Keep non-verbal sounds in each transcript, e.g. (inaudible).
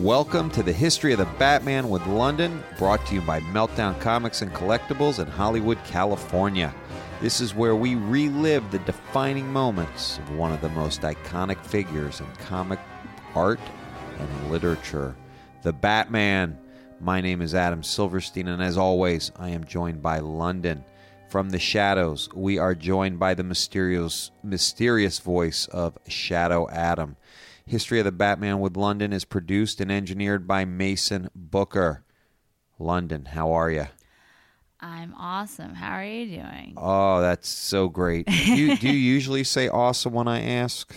Welcome to the History of the Batman with Londyn, brought to you by Meltdown Comics and Collectibles in Hollywood, California. This is where we relive the defining moments of one of the most iconic figures in comic art and literature, the Batman. My name is Adam Silverstein, and as always, I am joined by Londyn. From the shadows, we are joined by the mysterious, mysterious voice of Shadow Adam. History of the Batman with Londyn is produced and engineered by Mason Booker. Londyn, how are you? I'm awesome. How are you doing? Oh, that's so great. Do you, do you (laughs) usually say awesome when I ask?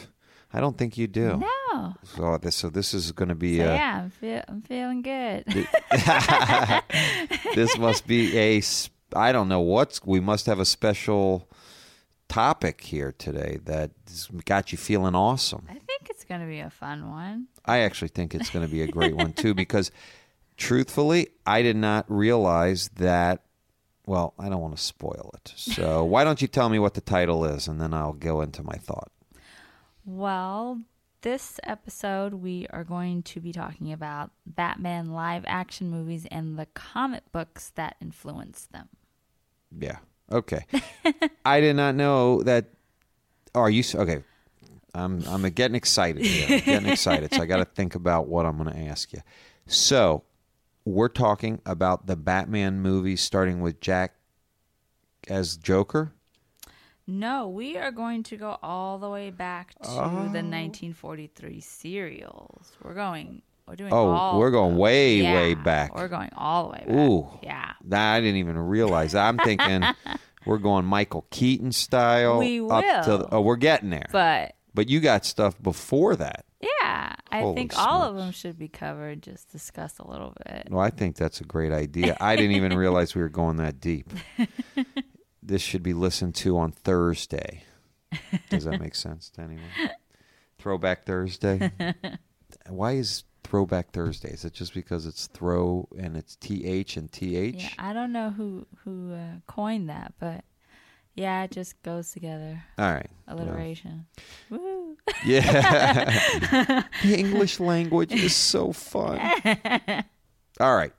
I don't think you do. No. So uh, this, so this is going to be So a, yeah, I'm, feel, I'm feeling good. (laughs) this must be a. I don't know what's we must have a special topic here today that got you feeling awesome. I think it's going to be a fun one. I actually think it's going to be a great one too because truthfully, I did not realize that well, I don't want to spoil it. So, (laughs) why don't you tell me what the title is and then I'll go into my thought. Well, this episode we are going to be talking about Batman live action movies and the comic books that influenced them. Yeah. Okay. (laughs) I did not know that. Are you okay? I'm I'm getting excited. Here. I'm getting (laughs) excited. So I got to think about what I'm going to ask you. So we're talking about the Batman movie, starting with Jack as Joker. No, we are going to go all the way back to the 1943 serials. We're going. We're doing. Oh, we're going way, Yeah, way back. We're going all the way back. Ooh. Yeah. Nah, I didn't even realize. I'm thinking (laughs) we're going Michael Keaton style. We Up to will. the, oh, we're getting there. But but you got stuff before that. yeah, I Holy think all of them should be covered. Just discuss a little bit. Well, I think that's a great idea. I didn't even realize we were going that deep. (laughs) this should be listened to on Thursday. Does that make sense to anyone? (laughs) Throwback Thursday. (laughs) Why is Throwback Thursday? Is it just because it's throw and it's th and th? Yeah, I don't know who who uh, coined that, but yeah, it just goes together. All right. Well, Alliteration. Woo. Yeah. (laughs) the English language is so fun. (laughs) All right.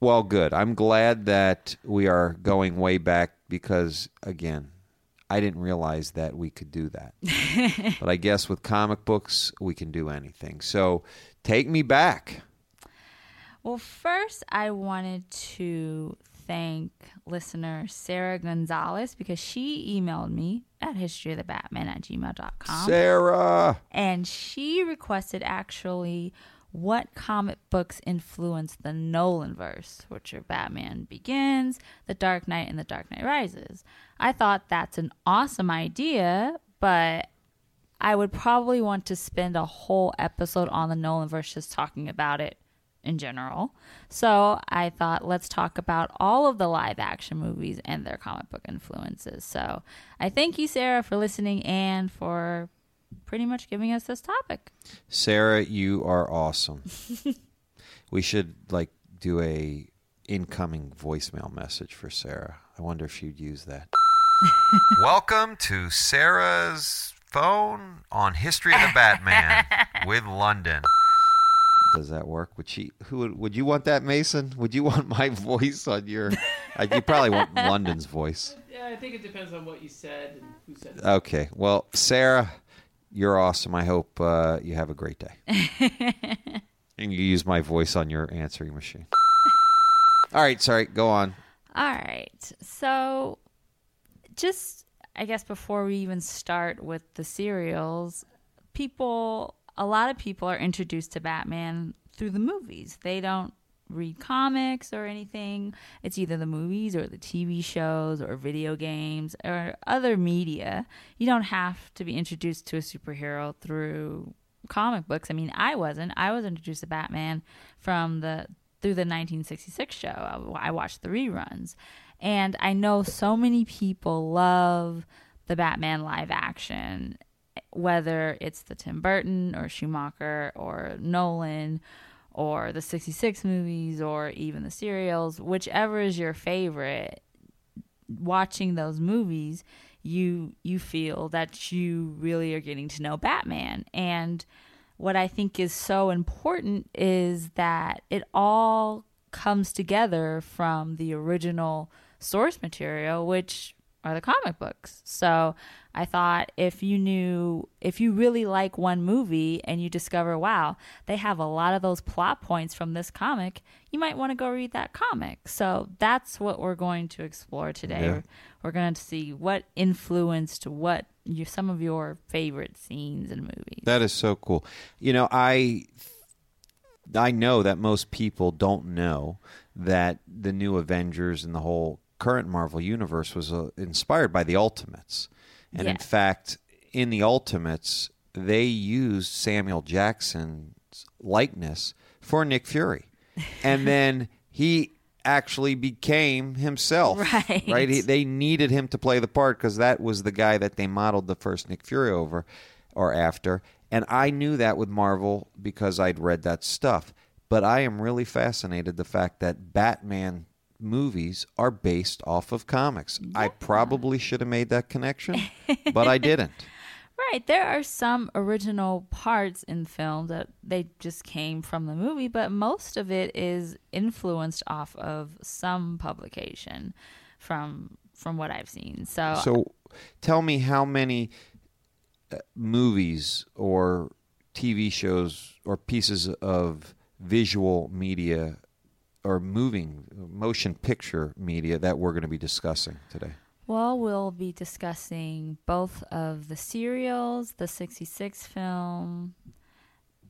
Well, good. I'm glad that we are going way back because, again, I didn't realize that we could do that. (laughs) but I guess with comic books, we can do anything. So take me back. Well, first, I wanted to thank listener Sarah Gonzalez because she emailed me at historyofthebatman at gmail.com. Sarah. and she requested actually what comic books influenced the Nolan verse, which are Batman Begins, The Dark Knight, and The Dark Knight Rises. I thought that's an awesome idea, but I would probably want to spend a whole episode on the Nolan verse just talking about it in general. So I thought let's talk about all of the live action movies and their comic book influences. So I thank you, Sarah, for listening and for pretty much giving us this topic. Sarah, you are awesome. (laughs) we should like do a incoming voicemail message for Sarah. I wonder if she'd use that. (laughs) Welcome to Sarah's phone on History of the Batman with Londyn. Does that work? Would she? Who would? Would you want that, Mason? Would you (laughs) want my voice on your? Uh, you probably want (laughs) Londyn's voice. Yeah, I think it depends on what you said and who said it. Okay. Well, Sarah, you're awesome. I hope uh, you have a great day. (laughs) and you use my voice on your answering machine. All right. Sorry. Go on. All right. So, just I guess before we even start with the serials, people, a lot of people are introduced to Batman through the movies. They don't read comics or anything. It's either the movies or the TV shows or video games or other media. You don't have to be introduced to a superhero through comic books. I mean, I wasn't. I was introduced to Batman from the through the 1966 show. I, watched the reruns, and I know so many people love the Batman live action, whether it's the Tim Burton or Schumacher or Nolan or the 66 movies or even the serials, whichever is your favorite. Watching those movies, you you feel that you really are getting to know Batman and what I think is so important is that it all comes together from the original source material, which are the comic books. So I thought if you knew, if you really like one movie and you discover, wow, they have a lot of those plot points from this comic, you might want to go read that comic. So that's what we're going to explore today. Yeah. We're, we're going to see what influenced what your, some of your favorite scenes in movies. That is so cool. You know, I I know that most people don't know that the new Avengers and the whole current Marvel universe was uh, inspired by the Ultimates. And in fact, in the Ultimates, they used Samuel Jackson's likeness for Nick Fury. And (laughs) then he actually became himself. Right. Right? He, they needed him to play the part because that was the guy that they modeled the first Nick Fury over or after. And I knew that with Marvel because I'd read that stuff. But I am really fascinated the fact that Batman movies are based off of comics. I probably should have made that connection, (laughs) but I didn't. Right. There are some original parts in film that they just came from the movie, but most of it is influenced off of some publication from from what I've seen. So, So tell me how many uh, movies or TV shows or pieces of visual media or moving motion picture media that we're going to be discussing today. well, we'll be discussing both of the serials, the 66 film,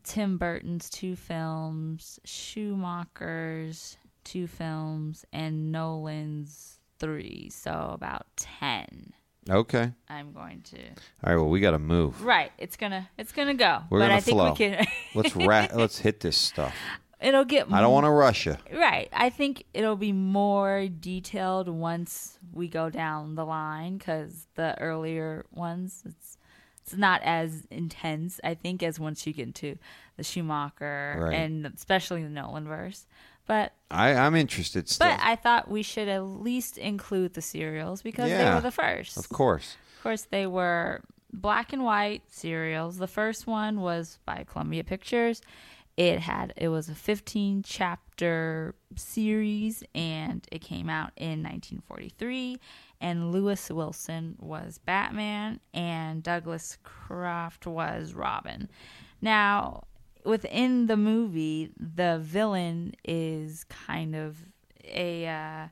Tim Burton's two films, Schumacher's two films, and Nolan's three. So about 10. Okay. I'm going to All right, well we got to move. Right, it's gonna it's gonna go. We're but gonna I think flow. we can. Let's (laughs) ra- let's hit this stuff. It'll get. I don't want to rush you. Right, I think it'll be more detailed once we go down the line because the earlier ones, it's it's not as intense. I think as once you get into the Schumacher Right. and especially the Nolan verse. But I, I'm interested still. but I thought we should at least include the serials because they were the first. of course. Of course, they were black and white serials. The first one was by Columbia Pictures. It had it was a 15 chapter series and it came out in 1943 and Lewis Wilson was Batman and Douglas Croft was Robin. Now, within the movie, the villain is kind of a uh,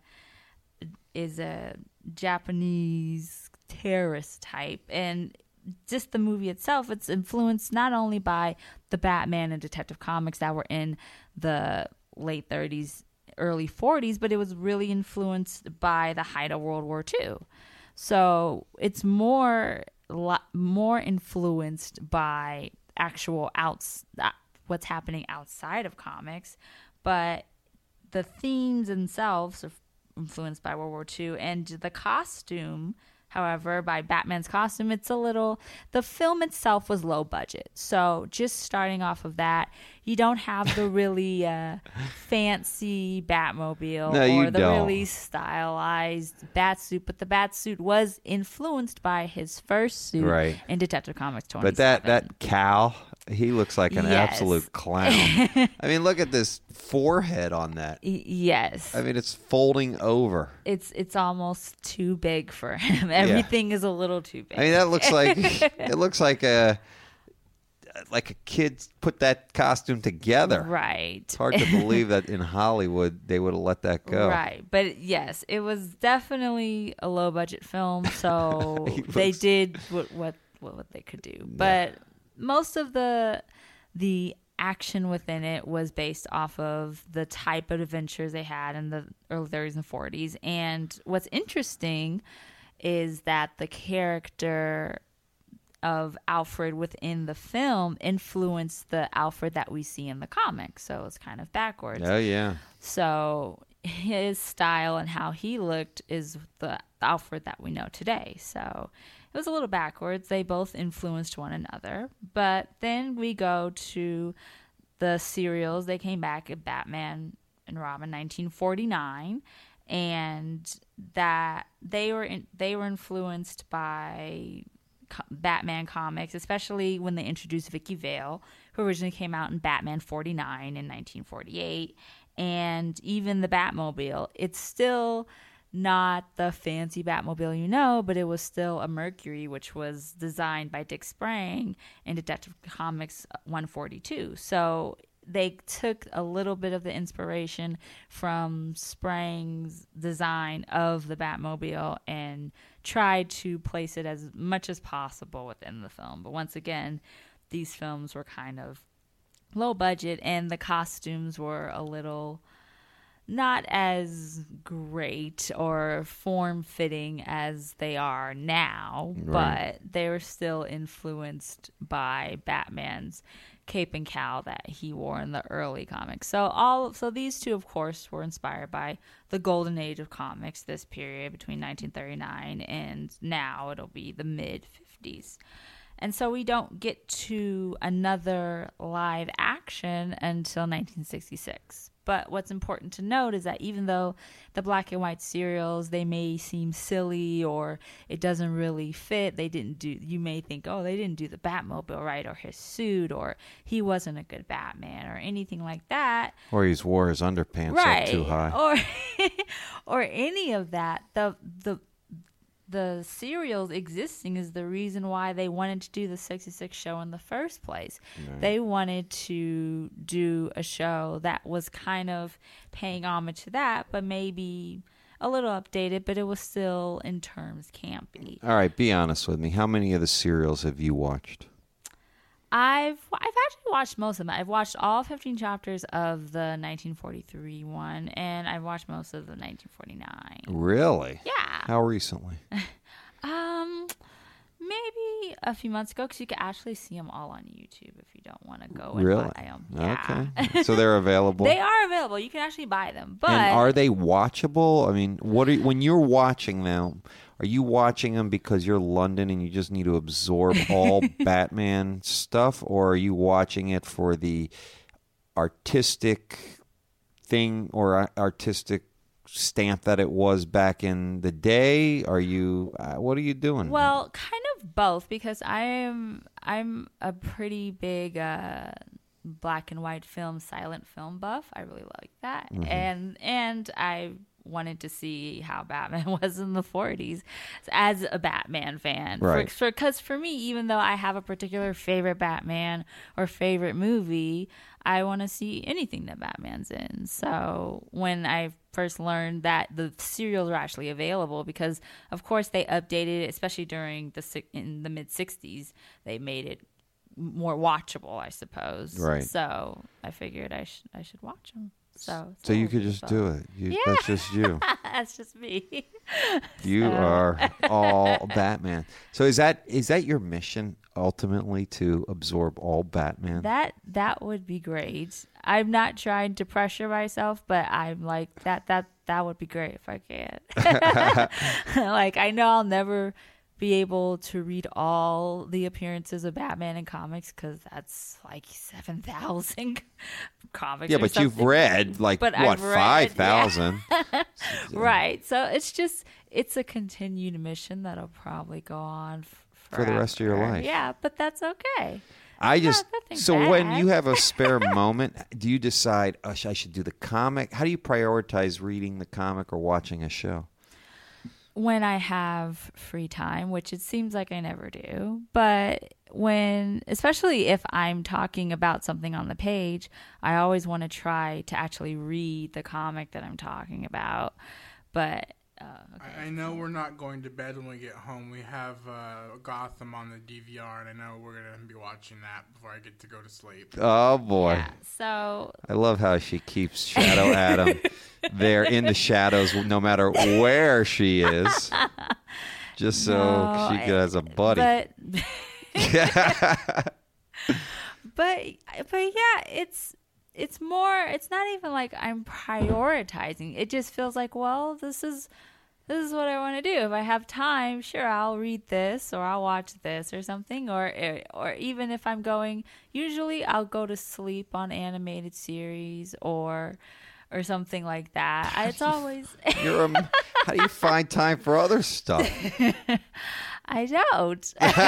is a Japanese terrorist type and just the movie itself it's influenced not only by the Batman and Detective Comics that were in the late 30s early 40s but it was really influenced by the height of World War II so it's more more influenced by actual outs uh, what's happening outside of comics but the themes themselves are influenced by World War II, and the costume, however, by Batman's costume, it's a little. The film itself was low budget, so just starting off of that, you don't have the (laughs) really uh, fancy Batmobile No, or the don't. really stylized Batsuit, but the Batsuit was influenced by his first suit Right. in Detective Comics 27. But that that cowl, he looks like an Yes. absolute clown. (laughs) I mean, look at this forehead on that. Y- yes. I mean, it's folding over. it's it's almost too big for him. (laughs) Everything is a little too big. I mean, that looks like (laughs) it looks like a like a kid put that costume together. right. It's hard to believe that in Hollywood they would have let that go. Right. But yes, it was definitely a low budget film, so He they did what what what what they could do. But most of the the action within it was based off of the type of adventures they had in the early 30s and 40s. And what's interesting is that the character of Alfred within the film influenced the Alfred that we see in the comics. So it's kind of backwards. Oh yeah. So his style and how he looked is the Alfred that we know today. So it was a little backwards. They both influenced one another. But then we go to the serials. They came back at Batman and Robin 1949 and that they were in, they were influenced by co- Batman comics, especially when they introduced Vicki Vale, who originally came out in Batman 49 in 1948, and even the Batmobile. It's still not the fancy Batmobile you know, but it was still a Mercury, which was designed by Dick Sprang in Detective Comics uh, 142. So they took a little bit of the inspiration from Sprang's design of the Batmobile and tried to place it as much as possible within the film. But once again, these films were kind of low budget and the costumes were a little not as great or form fitting as they are now, right. but they were still influenced by Batman's cape and cowl that he wore in the early comics. So all so these two of course were inspired by the golden age of comics this period between 1939 and now it'll be the mid 50s. And so we don't get to another live action until 1966. But what's important to note is that even though the black and white serials they may seem silly or it doesn't really fit, they didn't do you may think, "Oh, they didn't do the Batmobile right or his suit or he wasn't a good Batman or anything like that." Or he's wore his underpants right. up too high. Or (laughs) or any of that. The the the serials existing is the reason why they wanted to do the 66 show in the first place. Right. They wanted to do a show that was kind of paying homage to that, but maybe a little updated, but it was still in terms campy. All right, be honest with me. How many of the serials have you watched? I've I've actually watched most of them. I've watched all 15 chapters of the 1943 one, and I've watched most of the 1949. Really? Yeah. How recently? (laughs) um, maybe a few months ago, because you can actually see them all on YouTube if you don't want to go and really? buy them. Yeah. Okay. (laughs) so they're available. they are available. You can actually buy them, but and are they watchable? I mean, what are when you're watching them? Are you watching them because you're Londyn and you just need to absorb all (laughs) Batman stuff, or are you watching it for the artistic thing or artistic stamp that it was back in the day? Are you uh, what are you doing? Well, kind of both because I am I'm a pretty big uh, black and white film, silent film buff. I really like that, mm-hmm. and and I wanted to see how Batman (laughs) was in the 40s as a Batman fan. Right. Because for, for, me, even though I have a particular favorite Batman or favorite movie, I want to see anything that Batman's in. So when I first learned that the serials were actually available, because of course they updated it, especially during the in the mid 60s, they made it more watchable, I suppose. Right. So I figured I should I should watch them. So, so you could just do it. You, yeah. That's just you. (laughs) that's just me. you so. are (laughs) all Batman. So is that is that your mission ultimately to absorb all Batman? That that would be great. I'm not trying to pressure myself, but I'm like that that that would be great if I can. (laughs) like I know I'll never be able to read all the appearances of Batman in comics because that's like 7,000 (laughs) comics. Yeah, but something. you've read like but what, 5,000? Yeah. (laughs) right. So it's just, it's a continued mission that'll probably go on f- for the rest of your life. Yeah, but that's okay. I just so bad. when you have a spare (laughs) moment, do you decide oh, I should do the comic? How do you prioritize reading the comic or watching a show? When I have free time, which it seems like I never do, but when, especially if I'm talking about something on the page, I always want to try to actually read the comic that I'm talking about. But uh, okay. I, I, know we're not going to bed when we get home. We have uh, Gotham on the DVR, and I know we're going to be watching that before I get to go to sleep. Oh, boy. Yeah, so. I love how she keeps Shadow Adam (laughs) there in the shadows no matter where she is. Just so no, she has a buddy. But. (laughs) (laughs) but but yeah, it's it's more it's not even like I'm prioritizing. It just feels like, well, this is this is what I want to do. If I have time, sure, I'll read this or I'll watch this or something or eh, or even if I'm going, usually I'll go to sleep on animated series or or something like that. It's always You're a, how do you find time for other stuff? (laughs) I don't. (laughs) That's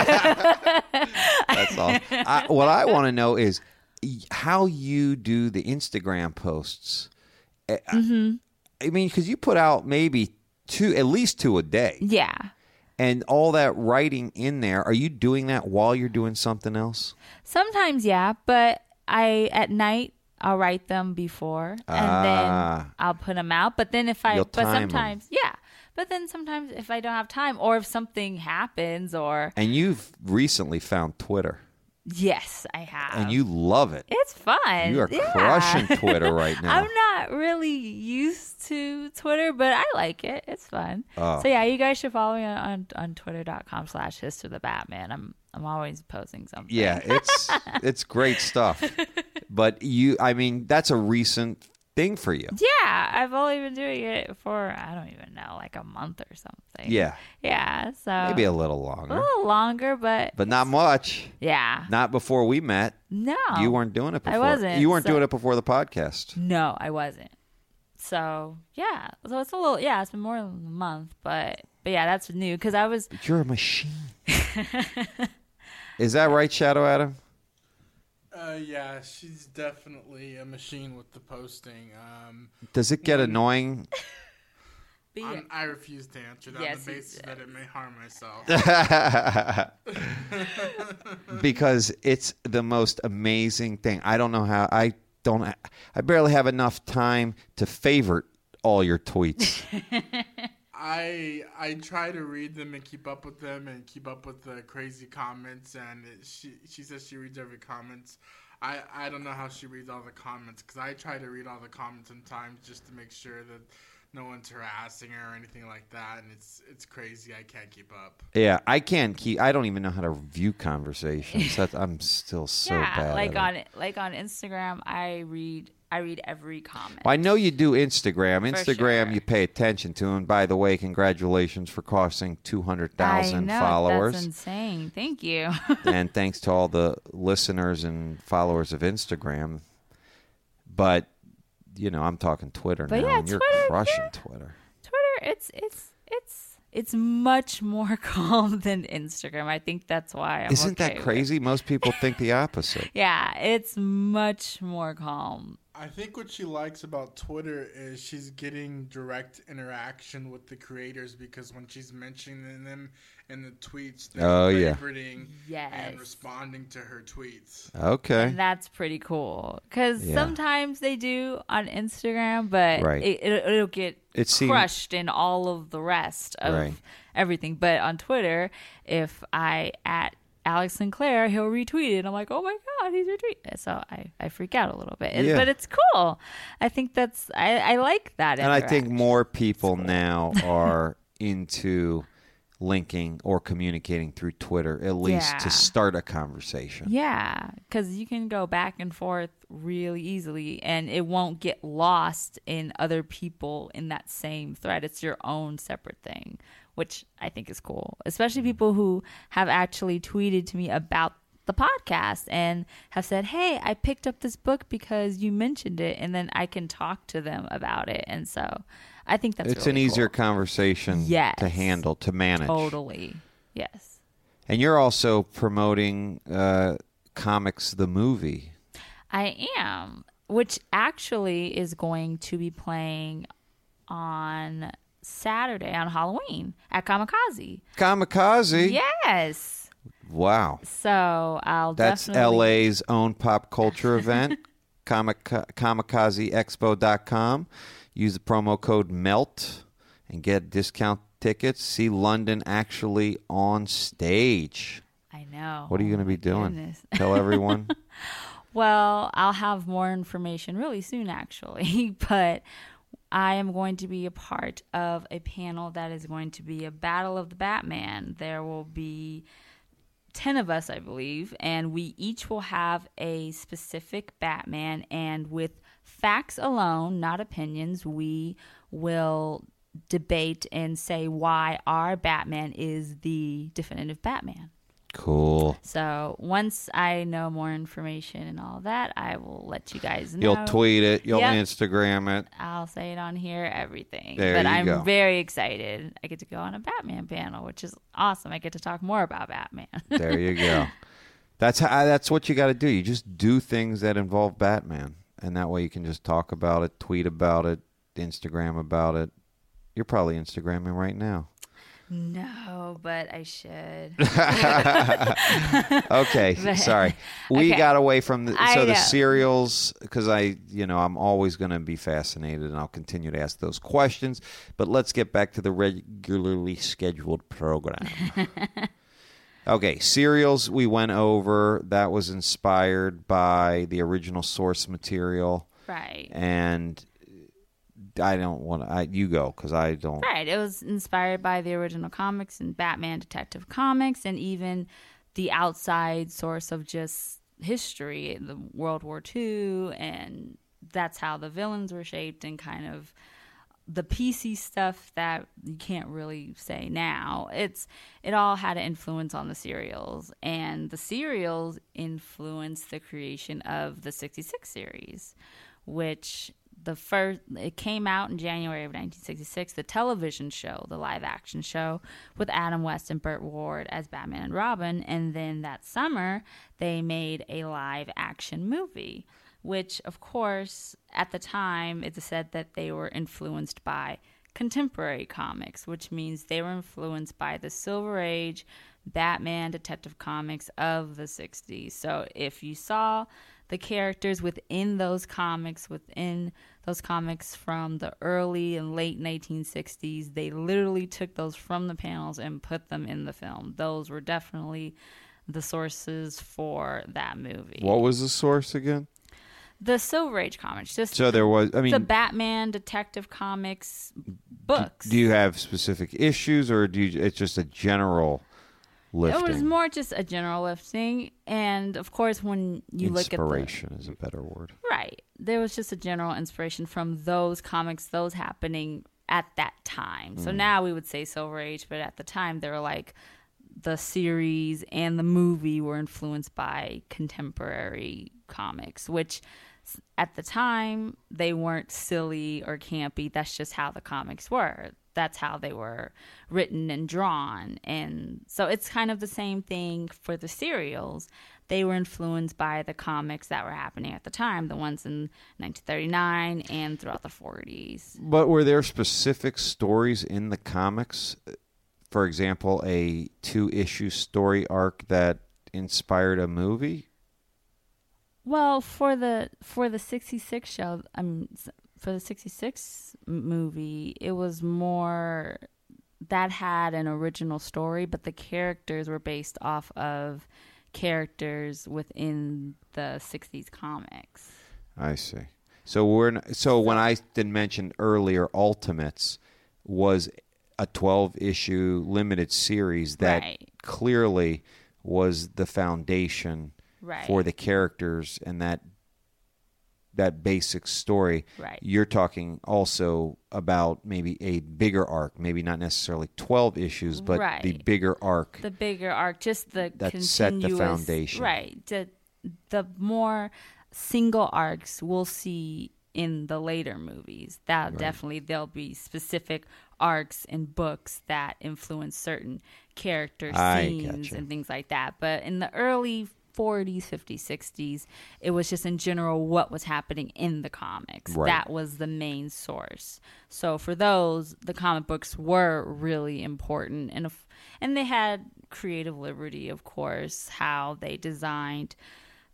all. I, what I want to know is how you do the Instagram posts. I- Mm-hmm. I mean, because you put out maybe two, at least two a day, Yeah. and all that writing in there. Are you doing that while you're doing something else? Sometimes, yeah, but I at night I'll write them before and Ah. then I'll put them out. But then if I, You'll but sometimes, yeah, but then sometimes if I don't have time or if something happens or And you've recently found Twitter, yes, I have. and you love it. it's fun. You are yeah. crushing Twitter right (laughs) now. I'm not really used to Twitter, but I like it. It's fun. Oh. So yeah, you guys should follow me on, on, on twitter.com slash history the Batman. I'm I'm always posting something. Yeah, it's (laughs) it's great stuff. But you, I mean, that's a recent thing for you. Yeah, I've only been doing it for I don't even know, like a month or something. Yeah, Yeah, so maybe a little longer. a little longer, but but not much. yeah. Not before we met. No. You weren't doing it I before. wasn't, You weren't so- doing it before the podcast. No, I wasn't. So yeah, so it's a little yeah, it's been more than a month, but but yeah, that's new because I was But you're a machine. (laughs) Is that right, Shadow Adam? Uh, yeah, she's definitely a machine with the posting. Um, Does it get annoying? (laughs) I'm, I refuse to answer that Yes, on the he basis that it may harm myself. (laughs) because it's the most amazing thing. I don't know how I don't I barely have enough time to favorite all your tweets. (laughs) I I try to read them and keep up with them and keep up with the crazy comments. And she she says she reads every comments. I I don't know how she reads all the comments because I try to read all the comments sometimes just to make sure that no one's harassing her or anything like that. And it's it's crazy. I can't keep up. yeah, I can't keep I don't even know how to view conversations. That, I'm still (laughs) so yeah, bad. like at it. on like on Instagram, I read I read every comment. Well, I know you do Instagram. For Instagram, sure. you pay attention to. And by the way, congratulations for crossing 200,000 followers. That's insane. Thank you. (laughs) and thanks to all the listeners and followers of Instagram. But, you know, I'm talking Twitter But now. yeah, and you're Twitter, crushing yeah. Twitter. Twitter, it's it's it's it's much more (laughs) calm than Instagram. I think that's why I'm Isn't okay that crazy? Most people think the opposite. (laughs) Yeah, it's much more calm. I think what she likes about Twitter is she's getting direct interaction with the creators because when she's mentioning them in the tweets, they're Oh, yeah. Yes. and responding to her tweets. Okay. And that's pretty cool because Yeah. sometimes they do on Instagram, but Right. it, it, it'll get It seem- crushed in all of the rest of Right. everything. But on Twitter, if I at Alex Sinclair, he'll retweet it. I'm like, oh my god, he's retweeting. So I, I freak out a little bit, Yeah. but it's cool. I think that's I, I like that. and I think more people now (laughs) are into linking or communicating through Twitter, at least Yeah. to start a conversation. Yeah, because you can go back and forth really easily and it won't get lost in other people in that same thread. It's your own separate thing, which I think is cool, especially people who have actually tweeted to me about the podcast and have said, Hey, I picked up this book because you mentioned it, and then I can talk to them about it. And so I think that's it's an easier cool. conversation Yes. to handle, to manage. Totally. Yes. And you're also promoting uh, comics, the movie. I am, which actually is going to be playing on Saturday on Halloween at Comikaze. Comikaze. Yes. Wow. So I'll That's definitely. LA's own pop culture event. (laughs) Kamika- comikazeexpo.com. Use the promo code MELT and get discount tickets. See Londyn actually on stage. I know. What are you Oh going to be doing? goodness. Tell everyone. (laughs) Well, I'll have more information really soon, actually. (laughs) But I am going to be a part of a panel that is going to be a battle of the Batman. There will be 10 of us, I believe, and we each will have a specific Batman. And with facts alone, not opinions, we will debate and say why our Batman is the definitive Batman. Cool. So once I know more information and all that, I will let you guys know. You'll tweet it. You'll Yep. Instagram it. I'll say it on here, everything. There but you I'm go. very excited. I get to go on a Batman panel, which is awesome. I get to talk more about Batman. (laughs) There you go. That's how. Uh, that's what you got to do. You just do things that involve Batman, and that way you can just talk about it, tweet about it, Instagram about it. You're probably Instagramming right now. No, but I should. (laughs) okay, (laughs) But- sorry. We okay. got away from the so the serials because I, you know, I'm always going to be fascinated, and I'll continue to ask those questions. But let's get back to the regularly scheduled program. (laughs) okay, serials we went over. That was inspired by the original source material, right. and I don't want to. I you go because I don't. Right. It was inspired by the original comics and Batman Detective Comics and even the outside source of just history, the World War II, and that's how the villains were shaped and kind of the PC stuff that you can't really say now. It's it all had an influence on the serials, and the serials influenced the creation of the 66 series, which the first it came out in January of 1966 the television show the live action show with Adam West and Burt Ward as Batman and Robin. And then that summer they made a live action movie which of course at the time it said that they were influenced by contemporary comics which means they were influenced by the silver age Batman detective comics of the 60s so if you saw the characters within those comics, within those comics from the early and late 1960s, they literally took those from the panels and put them in the film. Those were definitely the sources for that movie. What was the source again? the Silver Age comics, just So there was. I mean, the Batman Detective Comics books. Do you have specific issues, or do you? It's just a general lifting. It was more just a general lifting, and of course, when you look at Inspiration is a better word. Right. There was just a general inspiration from those comics, those happening at that time. So hmm. now we would say Silver Age, but at the time they were like the series and the movie were influenced by contemporary comics, which at the time they weren't silly or campy. That's just how the comics were. That's how they were written and drawn. And so it's kind of the same thing for the serials. They were influenced by the comics that were happening at the time, the ones in 1939 and throughout the 40s. But were there specific stories in the comics? For example, a two-issue story arc that inspired a movie. Well, for the for the 66 show, I mean for the 66 movie, it was more that had an original story, but the characters were based off of characters within the 60s comics. I see. So we're n- so when I did mention earlier, Ultimates was a twelve-issue limited series that Right. clearly was the foundation Right. for the characters and that that basic story. Right. You're talking also about maybe a bigger arc, maybe not necessarily 12 issues, but the bigger arc. the bigger arc, just the That set the foundation. right? The the more single arcs we'll see in the later movies. That definitely there'll be specific arcs and books that influence certain character scenes and things like that. But in the early 40s, 50s, 60s, it was just in general what was happening in the comics. Right. That was the main source. So for those, the comic books were really important, and if, and they had creative liberty, of course, how they designed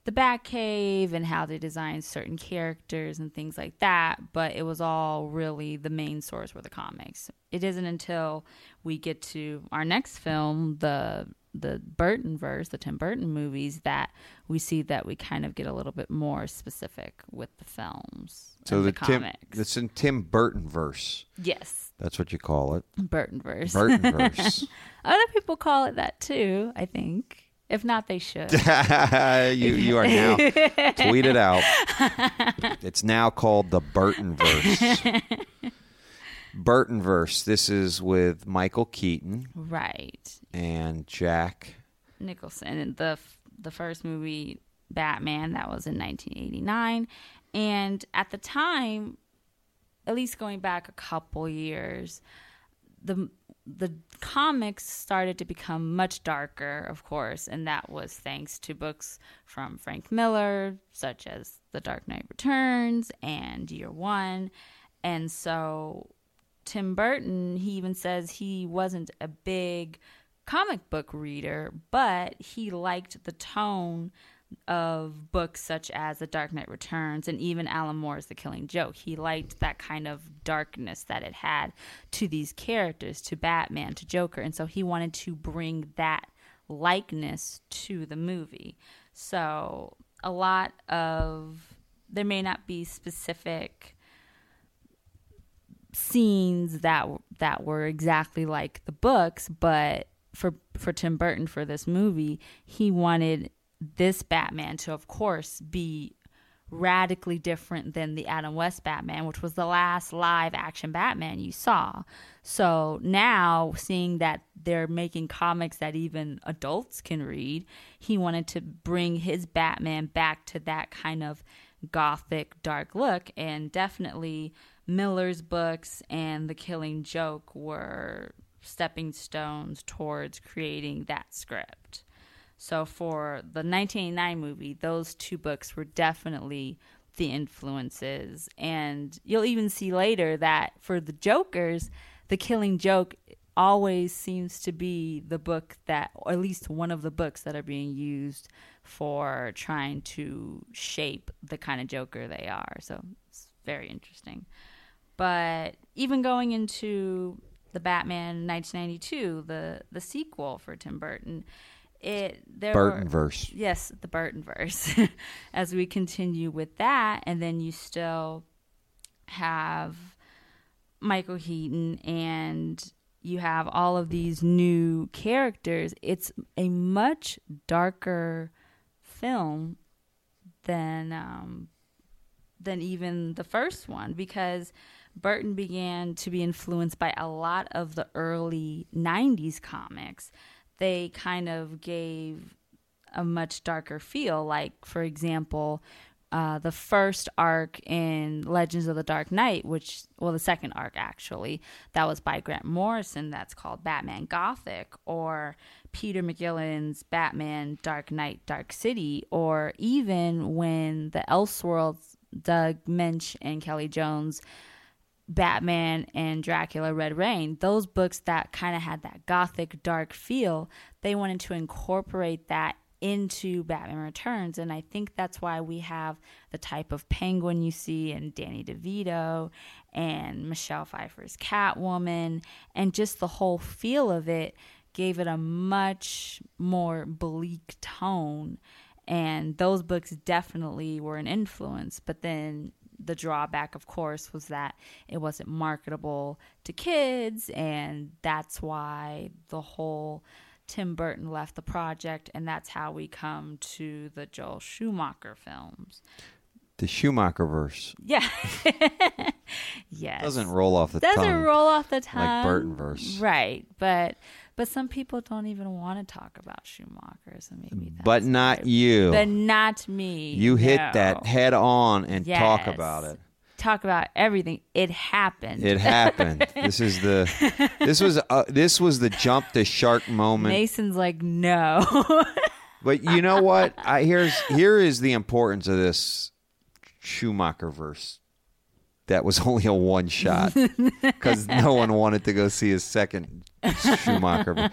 the Batcave and how they designed certain characters and things like that. But it was all really the main source were the comics. It isn't until we get to our next film, the the Burton verse, the Tim Burton movies, that we see that we kind of get a little bit more specific with the films. so and the, the, Tim, it's in Tim Burton verse. yes, That's what you call it. Burton verse. Burton (laughs) verse. Other people call it that too. I think. If not, they should. (laughs) you you are now (laughs) tweet it out. It's now called the Burton verse. Burton verse. This is with Michael Keaton right. and Jack. Nicholson and the the first movie Batman that was in 1989 and at the time at least going back a couple years the the comics started to become much darker, of course, and that was thanks to books from Frank Miller, such as The Dark Knight Returns and Year One. And so Tim Burton, he even says he wasn't a big comic book reader, but he liked the tone of books such as The Dark Knight Returns and even Alan Moore's The Killing Joke. He liked that kind of darkness that it had to these characters, to Batman, to Joker, and so he wanted to bring that likeness to the movie. So a lot of there may not be specific scenes that that were exactly like the books, but for for Tim Burton for this movie, he wanted this Batman to, of course, be radically different than the Adam West Batman, which was the last live action Batman you saw. So now, seeing that they're making comics that even adults can read, he wanted to bring his Batman back to that kind of gothic, dark look. And definitely, Miller's books and The Killing Joke were stepping stones towards creating that script. So for the 1989 movie, those two books were definitely the influences. And you'll even see later that for the Jokers, The Killing Joke always seems to be the book that, or at least one of the books that are being used for trying to shape the kind of Joker they are. So it's very interesting. But even going into the Batman 1992, the the sequel for Tim Burton, it there Burton verse. Yes, the Burton verse. (laughs) As we continue with that, and then you still have Michael Keaton and you have all of these new characters. It's a much darker film than um, than even the first one because Burton began to be influenced by a lot of the early 90s comics. They kind of gave a much darker feel. Like, for example, uh, the first arc in Legends of the Dark Knight, which, well, the second arc actually, that was by Grant Morrison, that's called Batman Gothic, or Peter McGillen's Batman Dark Knight Dark City, or even when the Elseworlds, Doug Moench and Kelly Jones Batman and Dracula Red Rain, those books that kind of had that gothic dark feel, they wanted to incorporate that into Batman Returns. And I think that's why we have the type of penguin you see in Danny DeVito and Michelle Pfeiffer's Catwoman, and just the whole feel of it gave it a much more bleak tone. And those books definitely were an influence. But then the drawback, of course, was that it wasn't marketable to kids, and that's why the whole Tim Burton left the project, and that's how we come to the Joel Schumacher films. The Schumacher verse. Yeah. (laughs) yes. Doesn't roll off the tongue. Doesn't tongue. roll off the tongue. Like Burton verse. Right. But but some people don't even want to talk about Schumacher, so maybe But not why. you. But not me. You hit No. that head on and talk about it. Talk about everything. It happened. It happened. (laughs) this is the this was uh, this was the jump the shark moment. Mason's like, no. But you know what? I here's here is the importance of this Schumacher verse. That was (laughs) only a one shot because no one wanted to go see his second Schumacher.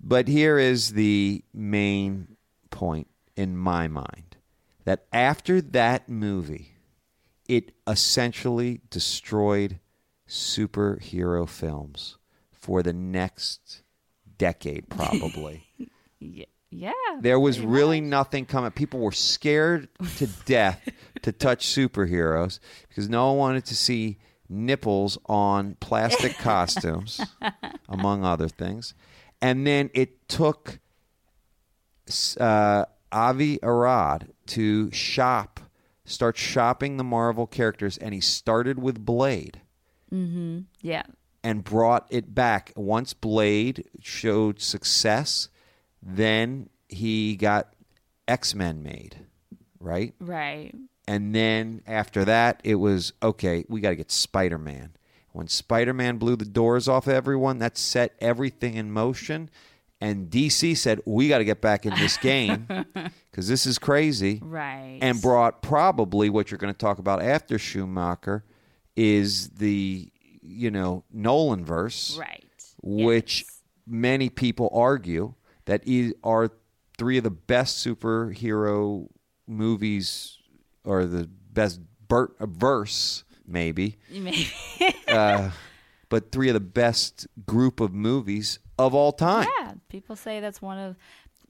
But here is the main point in my mind that after that movie, it essentially destroyed superhero films for the next decade, probably. (laughs) Y- yeah. There was really much. nothing coming. People were scared to (laughs) death to touch superheroes because no one wanted to see nipples on plastic (laughs) costumes, among other things. And then it took uh, Avi Arad to shop, start shopping the Marvel characters, and he started with Blade Yeah. and brought it back. Once Blade showed success, then he got X Men made, right? Right. And then after that, it was okay, we got to get Spider Man. When Spider Man blew the doors off everyone, that set everything in motion. And DC said, we got to get back in this game (laughs) because this is crazy. Right. And brought probably what you're going to talk about after Schumacher is the, you know, Nolan verse, right. which Yes. many people argue that i- are three of the best superhero movies or the best Bert, uh, verse, maybe, You may- (laughs) uh, but three of the best group of movies of all time. yeah, people say that's one of.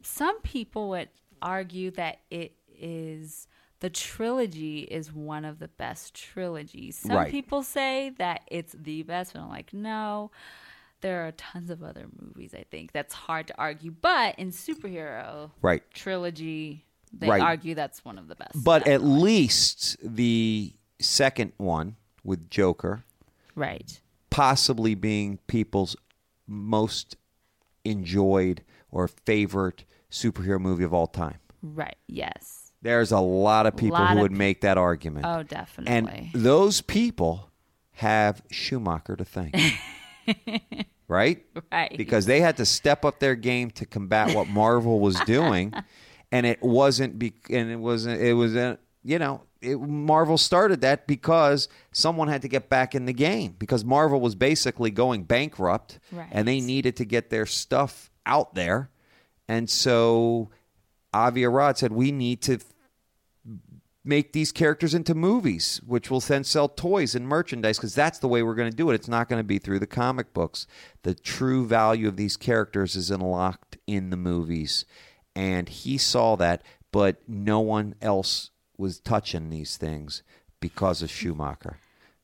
Some people would argue that it is the trilogy is one of the best trilogies. Some Right. people say that it's the best, but I'm like, no. There are tons of other movies. I think that's hard to argue, but in superhero Right. trilogy, they Right. argue that's one of the best. But at least the second one with Joker right, possibly being people's most enjoyed or favorite superhero movie of all time. right, yes, There's a lot of people Lot who of would pe- make that argument. oh, definitely. and those people have Schumacher to thank. (laughs) (laughs) right? right, Because they had to step up their game to combat what Marvel was (laughs) doing and it wasn't be- and it wasn't it was a, you know, it, Marvel started that because someone had to get back in the game because Marvel was basically going bankrupt Right. and they needed to get their stuff out there. And so Avi Arad said we need to make these characters into movies, which will then sell toys and merchandise because that's the way we're going to do it. It's not going to be through the comic books. The true value of these characters is unlocked in the movies. And he saw that, but no one else was touching these things because of Schumacher.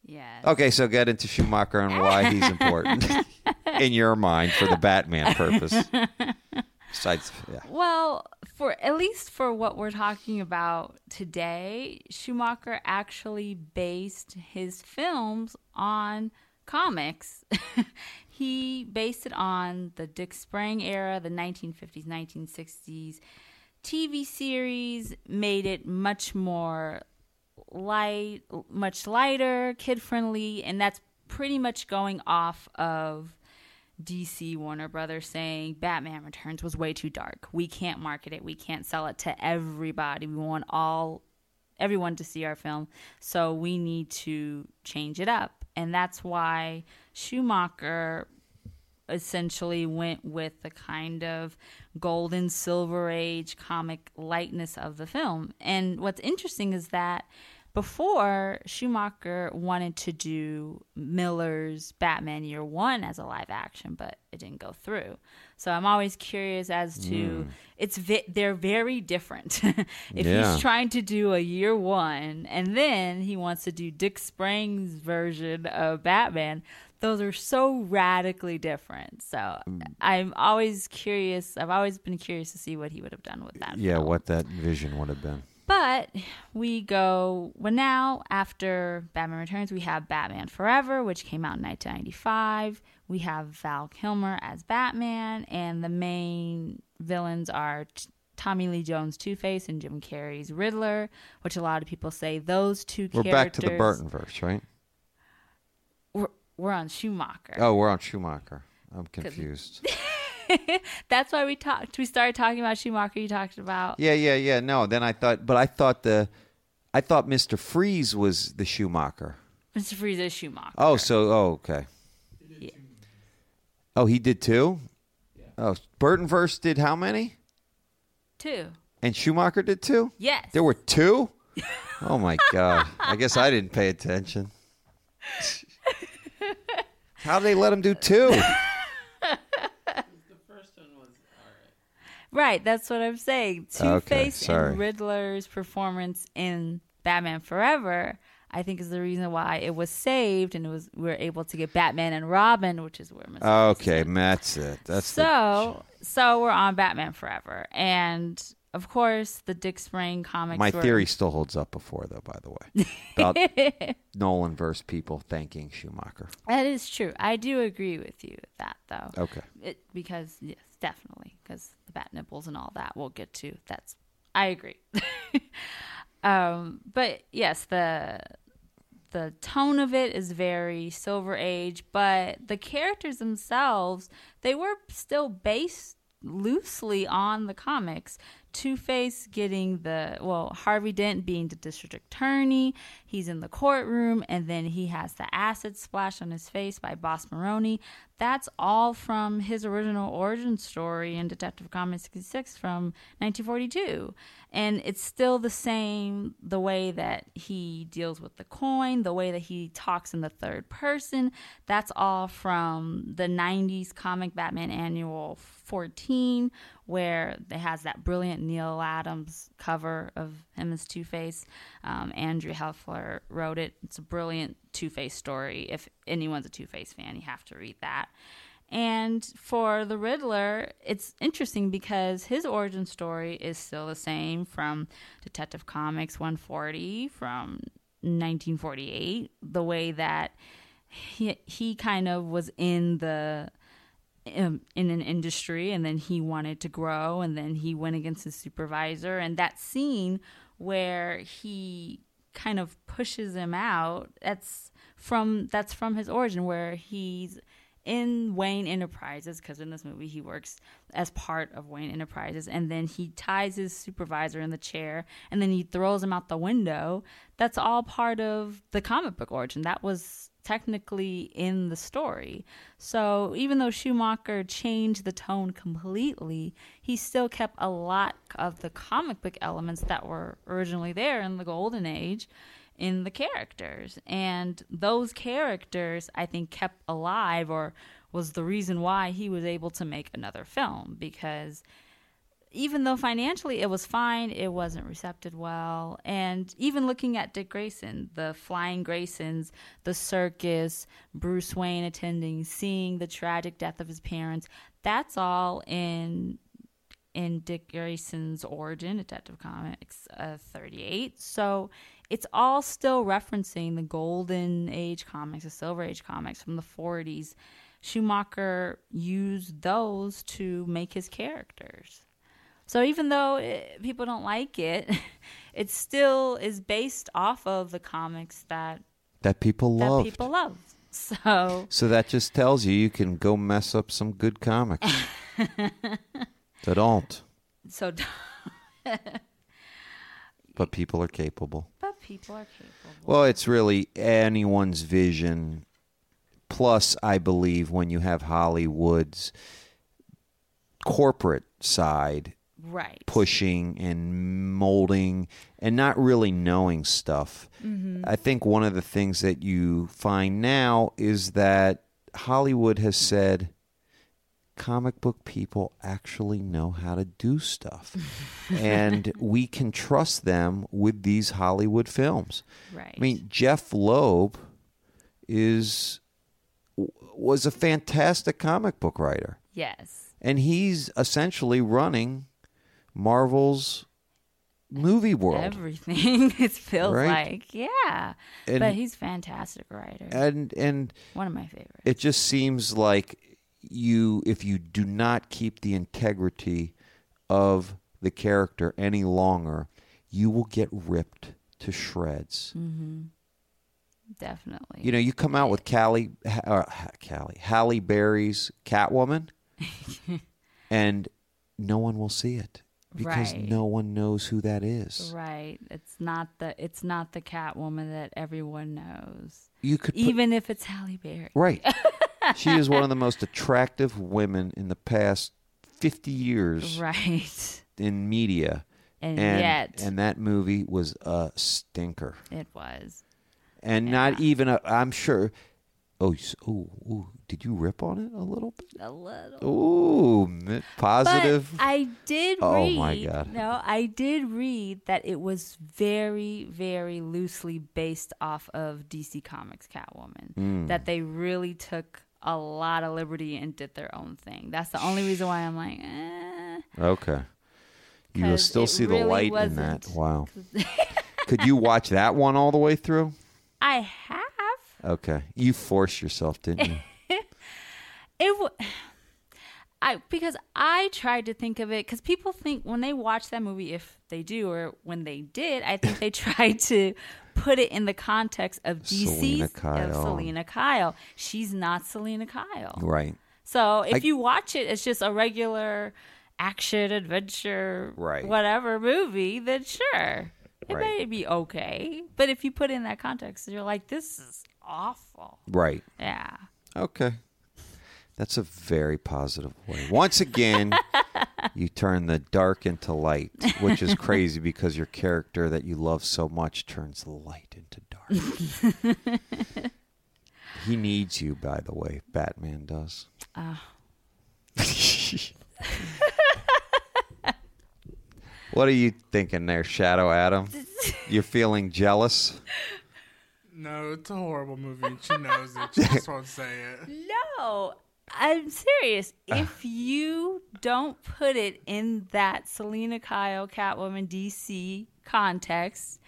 yeah. Okay, so get into Schumacher and why he's important (laughs) in your mind for the Batman purpose. (laughs) Besides, yeah. Well, for at least for what we're talking about today, Schumacher actually based his films on comics. (laughs) he based it on the Dick Sprang era, the 1950s, 1960s TV series, made it much more light, much lighter, kid friendly, and that's pretty much going off of DC Warner Brothers saying Batman Returns was way too dark. We can't market it. We can't sell it to everybody. We want all everyone to see our film. So we need to change it up. And that's why Schumacher essentially went with the kind of golden silver age comic lightness of the film. And what's interesting is that before Schumacher wanted to do Miller's Batman Year 1 as a live action, but it didn't go through. So I'm always curious as to hmm. it's vi- they're very different. (laughs) if Yeah. he's trying to do a Year 1 and then he wants to do Dick Sprang's version of Batman, those are so radically different. So hmm. I'm always curious. I've always been curious to see what he would have done with that. Yeah, film. what that vision would have been. But we go well now after Batman Returns, we have Batman Forever, which came out in 1995. We have Val Kilmer as Batman, and the main villains are T- Tommy Lee Jones' Two Face and Jim Carrey's Riddler, which a lot of people say those two We're back to the Burton verse, right? We're, we're on Schumacher. Oh, we're on Schumacher. I'm (laughs) confused. (laughs) (laughs) That's why we talked. We started talking about Schumacher. You talked about yeah, yeah, yeah. No, then I thought, but I thought the, I thought Mr. Freeze was the Schumacher. Mr. Freeze is Schumacher. Oh, so oh, okay. Yeah. Oh, he did too. Oh, Burton verse did how many? Two. And Schumacher did two. Yes. There were two. (laughs) Oh my god! I guess I didn't pay attention. (laughs) How did they let him do two? The first one was alright. Right, that's what I'm saying. Two Face sorry. and Riddler's performance in Batman Forever, I think, is the reason why it was saved, and it was we were able to get Batman and Robin, which is where Mr. Okay, that's it. That's the- so so we're on Batman Forever, and of course the Dick Sprang comics. My were- theory still holds up before, though. By the way, (laughs) about Nolan verse people thanking Schumacher. That is true. I do agree with you with that, though. Okay. It, because yes, definitely, because the bat nipples and all that we'll get to. That's I agree. (laughs) um, but yes, the the tone of it is very Silver Age, but the characters themselves they were still based loosely on the comics. Two Face getting the, well, Harvey Dent being the district attorney. He's in the courtroom, and then he has the acid splash on his face by Boss Maroni. That's all from his original origin story in Detective Comics 66 from 1942. And it's still the same the way that he deals with the coin, the way that he talks in the third person. That's all from the 90s comic Batman Annual 14, where it has that brilliant Neal Adams cover of him as Two Face. Um, Andrew Helfer wrote it. It's a brilliant Two Face story. If anyone's a Two Face fan, you have to read that. And for the Riddler, it's interesting because his origin story is still the same from Detective Comics 140 from 1948. The way that he, he kind of was in the um, in an industry and then he wanted to grow and then he went against his supervisor and that scene where he kind of pushes him out that's from that's from his origin where he's in Wayne Enterprises because in this movie he works as part of Wayne Enterprises and then he ties his supervisor in the chair and then he throws him out the window. That's all part of the comic book origin. That was technically in the story. So even though Schumacher changed the tone completely, he still kept a lot of the comic book elements that were originally there in the golden age in the characters. And those characters I think kept alive or was the reason why he was able to make another film because even though financially it was fine, it wasn't recepted well. And even looking at Dick Grayson, the Flying Graysons, the circus, Bruce Wayne attending, seeing the tragic death of his parents, that's all in in Dick Grayson's origin, Detective Comics uh, 38. So it's all still referencing the golden age comics, the silver age comics from the 40s. Schumacher used those to make his characters. So even though it, people don't like it, (laughs) it still is based off of the comics that that people love. people love. (laughs) So So that just tells you you can go mess up some good comics. (laughs) they don't, so but people are capable. but people are capable. Well, it's really anyone's vision. Plus, I believe when you have Hollywood's corporate side right. pushing and molding and not really knowing stuff. Mm-hmm. I think one of the things that you find now is that Hollywood has said comic book people actually know how to do stuff. (laughs) and we can trust them with these Hollywood films. Right. I mean, Jeph Loeb is was a fantastic comic book writer yes. and he's essentially running Marvel's movie world. Everything (laughs) it feels Right? like. Yeah. And- but he's a fantastic writer. and and One of my favorites. it just seems like you if you do not keep the integrity of the character any longer, you will get ripped to shreds. Mm. Definitely. You know, you come out with Callie, uh, Callie, Halle Berry's Catwoman, (laughs) and no one will see it because Right. no one knows who that is. Right. It's not the it's not the Catwoman that everyone knows. You could put, Even if it's Halle Berry. right. (laughs) she is one of the most attractive women in the past fifty years Right. in media, And, and yet and that movie was a stinker, it was. and not even a. I'm sure. Oh, ooh, ooh, did you rip on it a little bit? A little. Ooh, positive. But I did Oh, read. my God. No, I did read that it was very, very loosely based off of DC Comics Catwoman. Hmm. That they really took a lot of liberty and did their own thing. That's the only reason why I'm like, eh. Okay. You will still see the really light in that. Wow. (laughs) Could you watch that one all the way through? I have. Okay. You forced yourself, didn't you? (laughs) It. W- (sighs) I because I tried to think of it because people think when they watch that movie, if they do or when they did, I think they (laughs) tried to put it in the context of DC's of Selina Kyle. She's not Selina Kyle. Right. So if I- you watch it, it's just a regular action adventure, Right. whatever movie. Then sure, it Right. may be okay. But if you put it in that context, you're like, this is awful. Right. Yeah. Okay. That's a very positive way. Once again, (laughs) you turn the dark into light, which is crazy (laughs) because your character that you love so much turns the light into dark. (laughs) he needs you, by the way. Batman does. Ah. what are you thinking there, Shadow Adam? You're feeling jealous? No, it's a horrible movie. and She knows it. She just won't say it. (laughs) No, I'm serious. Ah. If you don't put it in that Selina Kyle Catwoman DC context,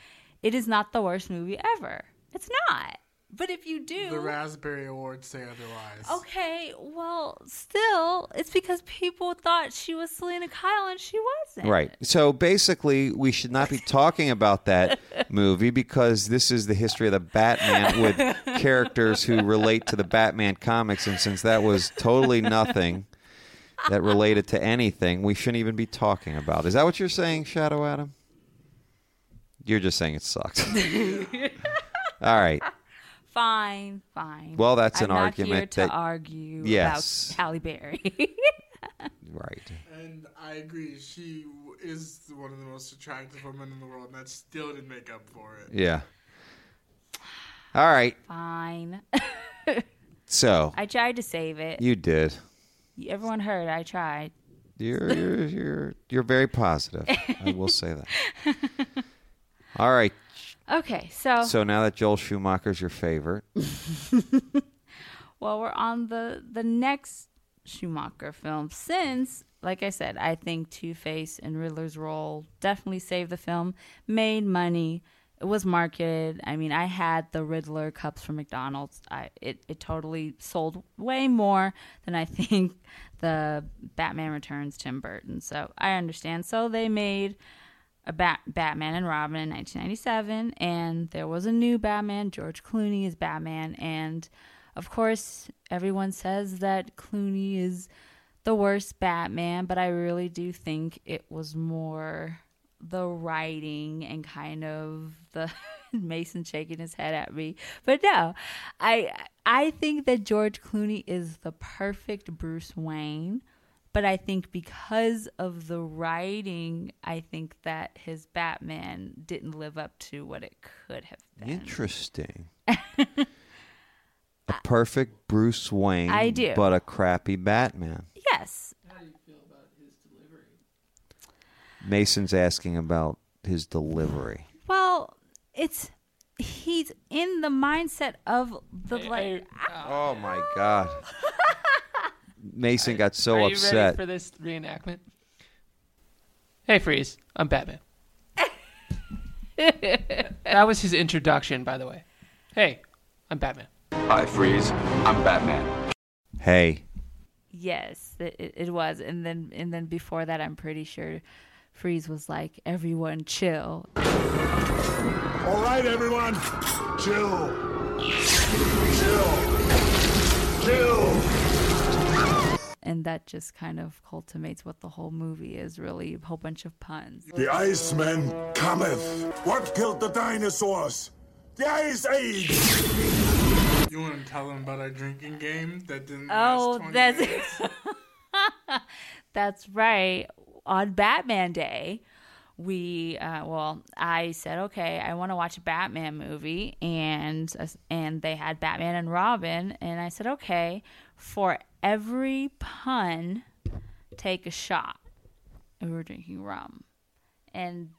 it is not the worst movie ever. It's not. But if you do, The Raspberry Awards say otherwise. okay, well, still, it's because people thought she was Selina Kyle and she wasn't. Right. So basically, we should not be talking about that (laughs) movie because this is the history of the Batman with characters who relate to the Batman comics. And since that was totally nothing that related to anything, we shouldn't even be talking about. it. Is that what you're saying, Shadow Adam? You're just saying it sucks. (laughs) All right. Fine, fine. Well, that's I'm an not argument here to that- argue Yes. about Halle Berry. (laughs) Right. And I agree. She is one of the most attractive women in the world, and that still didn't make up for it. Yeah. All right. fine. (laughs) So I tried to save it. you did. Everyone heard I tried. You're you're you're you're very positive. I will say that. (laughs) All right. Okay, so, So now that Joel Schumacher's your favorite, (laughs) (laughs) well, we're on the the next Schumacher film. Since, like I said, I think Two Face and Riddler's role definitely saved the film, made money. It was marketed. I mean, I had the Riddler cups from McDonald's. I it, it totally sold way more than I (laughs) think the Batman Returns Tim Burton. So I understand. So they made a Bat- Batman and Robin in 1997, and there was a new Batman. George Clooney is Batman, and of course, everyone says that Clooney is the worst Batman, but I really do think it was more the writing and kind of the (laughs) Mason shaking his head at me. But no, I I think that George Clooney is the perfect Bruce Wayne. But I think because of the writing, I think that his Batman didn't live up to what it could have been. interesting. (laughs) a perfect Bruce Wayne, I do. but a crappy Batman. Yes. How do you feel about his delivery? Mason's asking about his delivery. Well, it's he's in the mindset of the Hey, like hey, Oh my God! (laughs) Mason got so Are you ready upset. for this reenactment? Hey, Freeze. I'm Batman. (laughs) that was his introduction, by the way. Hey, I'm Batman. Hi, Freeze. I'm Batman. Hey, yes, it, it- it was, and then and then before that, I'm pretty sure Freeze was like, "Everyone, chill." All right, everyone. Chill. Chill. Chill. And that just kind of cultivates what the whole movie is really a whole bunch of puns. The Iceman cometh. What killed the dinosaurs? The Ice Age. You want to tell them about our drinking game that didn't Oh, last 20 that's minutes? (laughs) that's right. On Batman Day, we uh, well, I said, okay, I want to watch a Batman movie, and and they had Batman and Robin, and I said, okay, for every pun, take a shot. And we were drinking rum, and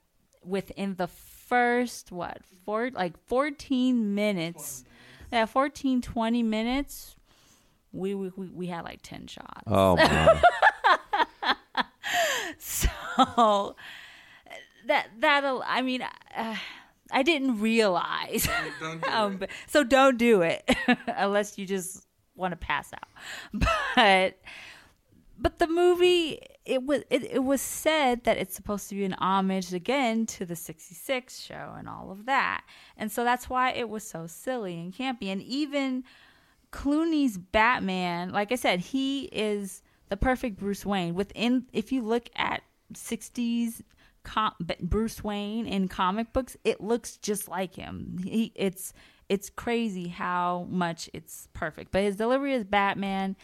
within the first what four like 14 minutes yeah 14 20 minutes we we, we we had like 10 shots oh my! (laughs) so that that'll i mean uh, i didn't realize Don't do how (laughs) it. so don't do it (laughs) unless you just want to pass out. (laughs) But but the movie it was it, it was said that it's supposed to be an homage again to the 66 show and all of that. And so that's why it was so silly and campy. And even clooney's batman like i said he is the perfect bruce wayne. Within if you look at 60s com- bruce wayne in comic books it looks just like him. He it's it's crazy how much it's perfect but his delivery as batman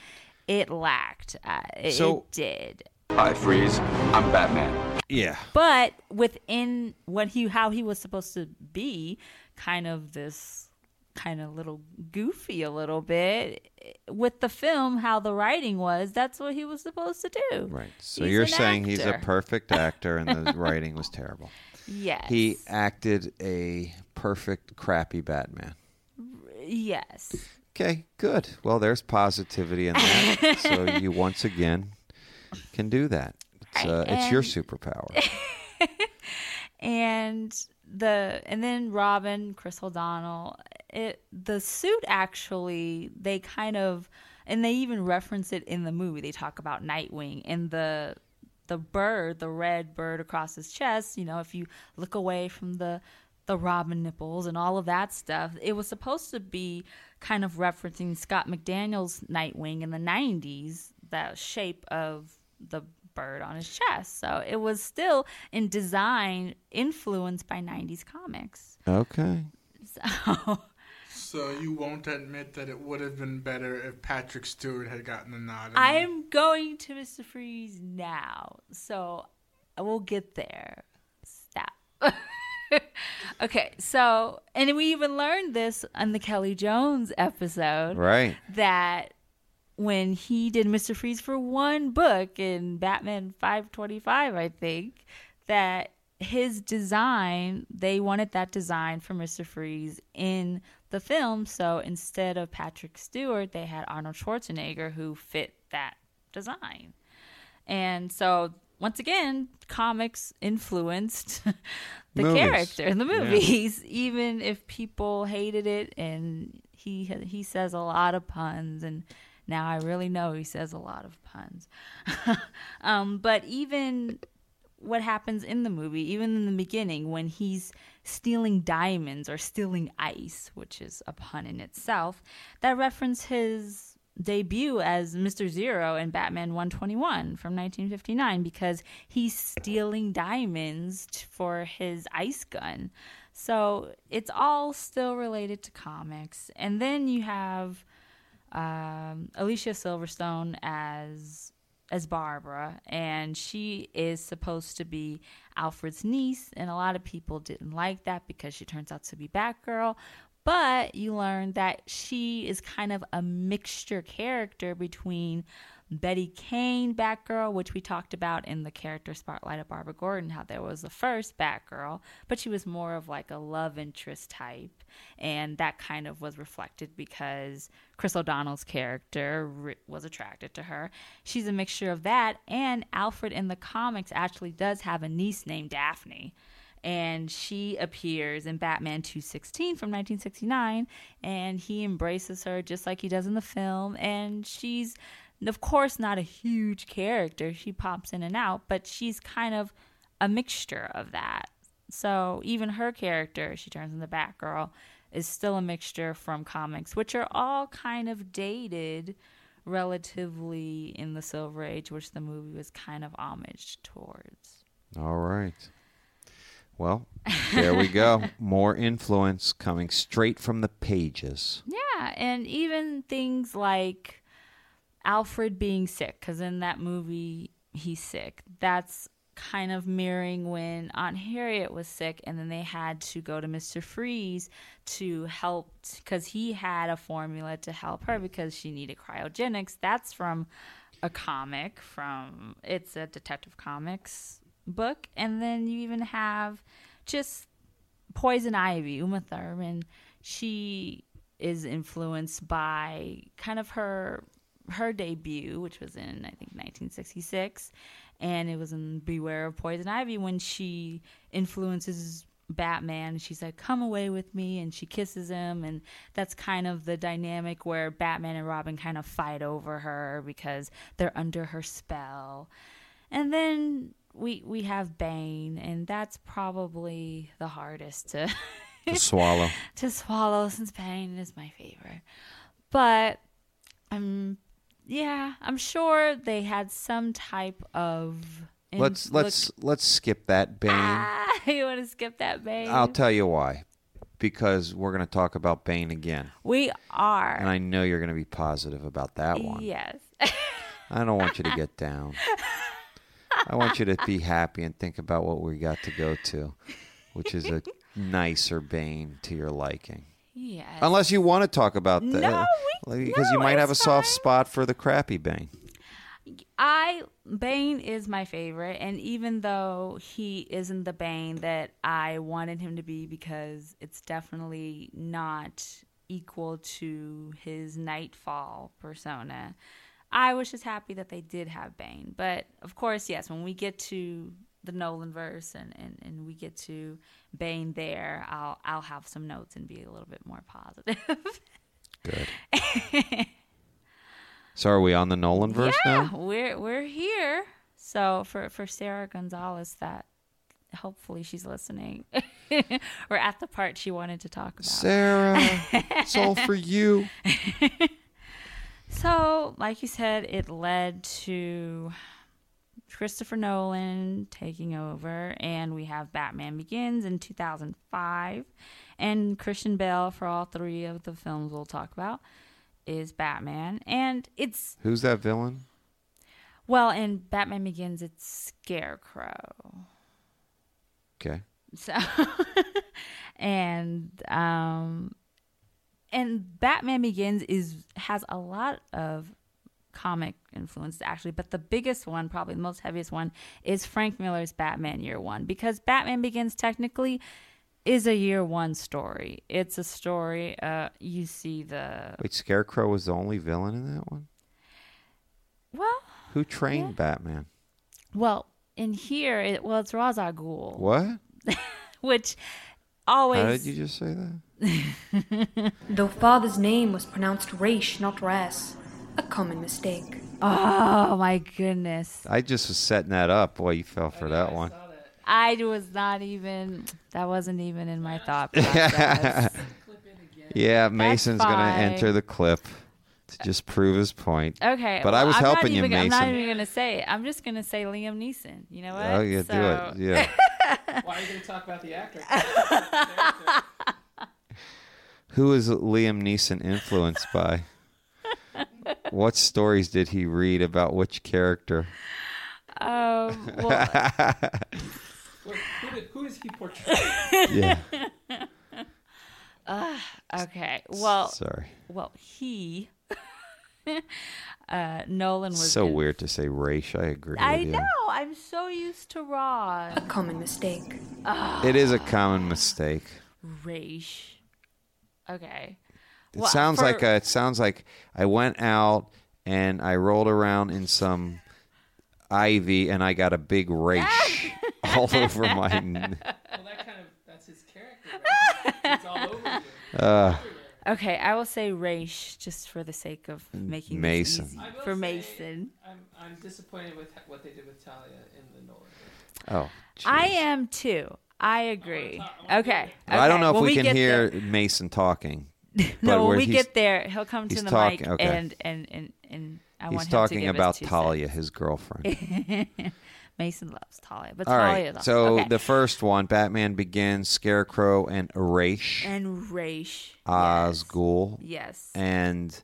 it lacked. Uh, it, So- it did. I Freeze. I'm Batman. Yeah. But within what he how he was supposed to be, kind of this kind of little goofy a little bit with the film how the writing was that's what he was supposed to do Right. So He's you're an saying he's a perfect actor and the (laughs) writing was terrible. Yes He acted a perfect crappy Batman. yes Okay, good. Well, there's positivity in that. (laughs) so you once again can do that. It's, uh, it's your superpower. (laughs) and the and then Robin, Chris O'Donnell, it the suit actually they kind of and they even reference it in the movie. They talk about Nightwing and the the bird, the red bird across his chest. You know, if you look away from the the Robin nipples and all of that stuff, it was supposed to be kind of referencing Scott McDaniel's Nightwing in the '90s, that shape of the bird on his chest. So it was still in design influenced by 90s comics. Okay. (laughs) So So you won't admit that it would have been better if Patrick Stewart had gotten the nod. I'm going to Mr. Freeze now. So I will get there. Stop. (laughs) okay, so and we even learned this on the Kelley Jones episode. Right. that when he did Mr. Freeze for one book in Batman 525, I think, that his design, they wanted that design for Mr. Freeze in the film. So instead of Patrick Stewart, they had Arnold Schwarzenegger who fit that design. And so once again, comics influenced (laughs) the Movies. character, in the Yeah. movies, (laughs) even if people hated it. And he he says a lot of puns, and now I really know he says a lot of puns. (laughs) um, but even what happens in the movie, even in the beginning, when he's stealing diamonds or stealing ice, which is a pun in itself, that reference his debut as Mr. Zero in Batman 121 from 1959 because he's stealing diamonds for his ice gun. So it's all still related to comics. And then you have um, Alicia Silverstone as as Barbara, and she is supposed to be Alfred's niece, and a lot of people didn't like that because she turns out to be Batgirl. But you learn that she is kind of a mixture character between Betty Kane Batgirl, which we talked about in the character spotlight of Barbara Gordon, how there was the first Batgirl, but she was more of like a love interest type. And that kind of was reflected because Chris O'Donnell's character was attracted to her. She's a mixture of that, and Alfred in the comics actually does have a niece named Daphne and she appears in Batman 216 from 1969 and he embraces her just like he does in the film and she's of course not a huge character she pops in and out but she's kind of a mixture of that so even her character she turns into Batgirl is still a mixture from comics which are all kind of dated relatively in the silver age which the movie was kind of homage towards All right. Well, there we go. (laughs) More influence coming straight from the pages. Yeah, and even things like Alfred being sick, because in that movie he's sick. That's kind of mirroring when Aunt Harriet was sick, and then they had to go to Mister Freeze to help because he had a formula to help her because she needed cryogenics. That's from a comic from it's a Detective Comics book, and then you even have just Poison Ivy, Uma Thurman, she is influenced by kind of her her debut, which was in I think 1966, and it was in Beware of Poison Ivy when she influences Batman. She's like, "Come away with me," and she kisses him, and that's kind of the dynamic where Batman and Robin kind of fight over her because they're under her spell. And then we we have Bane, and that's probably the hardest to To (laughs) swallow. to swallow since Bane is my favorite. But I'm yeah, I'm sure they had some type of Let's let's let's skip that Bane. Ah, (laughs) you want to skip that Bane? I'll tell you why. Because we're going to talk about Bane again. we are. And I know you're going to be positive about that one. Yes. (laughs) I don't want you to get down. I want you to be happy and think about what we got to go to, which is a (laughs) nicer Bane to your liking. Yes. Unless you want to talk about that. No, we- because you might have a soft fine. spot for the crappy Bane. I Bane is my favorite, and even though he isn't the Bane that I wanted him to be, because it's definitely not equal to his Nightfall persona. I was just happy that they did have Bane, but of course, yes, when we get to the Nolan verse and, and, and we get to Bane there, I'll I'll have some notes and be a little bit more positive. (laughs) Good. (laughs) so are we on the Nolan verse yeah, now? we're we're here. So for for Sarah Gonzalez, that hopefully she's listening. (laughs) we're at the part she wanted to talk about. Sarah, it's all for you. So, like you said, it led to Christopher Nolan taking over, and we have Batman Begins in 2005, and Christian Bale for all three of the films we'll talk about is Batman, and it's Who's that villain? well in Batman Begins, it's Scarecrow. Okay. So, (laughs) and um, and Batman Begins is has a lot of comic influence actually, but the biggest one, probably the most heaviest one, is Frank Miller's Batman Year One because Batman Begins technically is a Year One story. It's a story. Uh, you see the Wait, Scarecrow was the only villain in that one? well, Who trained Batman? well in here. It, well, it's Ra's al Ghul, What? (laughs) which always How did you just say that? (laughs) Though father's name was pronounced Raish, not Ras. A common mistake. Oh my goodness. I just was setting that up. Boy, you fell for oh, that one. I was not even that wasn't even in my thought (laughs) process. Yeah, Mason's going to fine. enter the clip to just prove his point. Okay. But I well, was I'm not helping you, even, I'm not even gonna say it. I'm just gonna say Liam Neeson. You know oh, what? Oh, yeah, So- do it. Yeah. (laughs) Why are you going to talk about the actor? (laughs) Who is Liam Neeson influenced by? What stories did he read about which character? Um, well, (laughs) Wait, who, did, who does he portray? (laughs) Yeah. okay. Well, Sorry. well, he, (laughs) uh, Nolan was So in- weird to say race. I agree I with you. know. I'm so used to Raw. A common mistake. It is a common mistake. Raish. Okay. It Well, sounds for- like a, it sounds like I went out and I rolled around in some ivy and I got a big race (laughs) all over my. n- well, that kind of, that's his character. Right? He's, he's all over. (laughs) Uh, Okay, I will say Raish just for the sake of making this Mason. easy I will for say- Mason. I'm, I'm disappointed with what they did with Talia in the Nolan. oh, I am too. I agree. talk- I wanna Okay. I don't know if when we, can hear there- Mason talking. No, when we get there, he'll come to the talking- mic okay. and and and and I want He's him to talking give about his two Talia, cents. his girlfriend. (laughs) Mason loves Talia, but All Talia right. So okay. the first one, Batman Begins, Scarecrow and Raish, and Raish al Ghul, Yes. and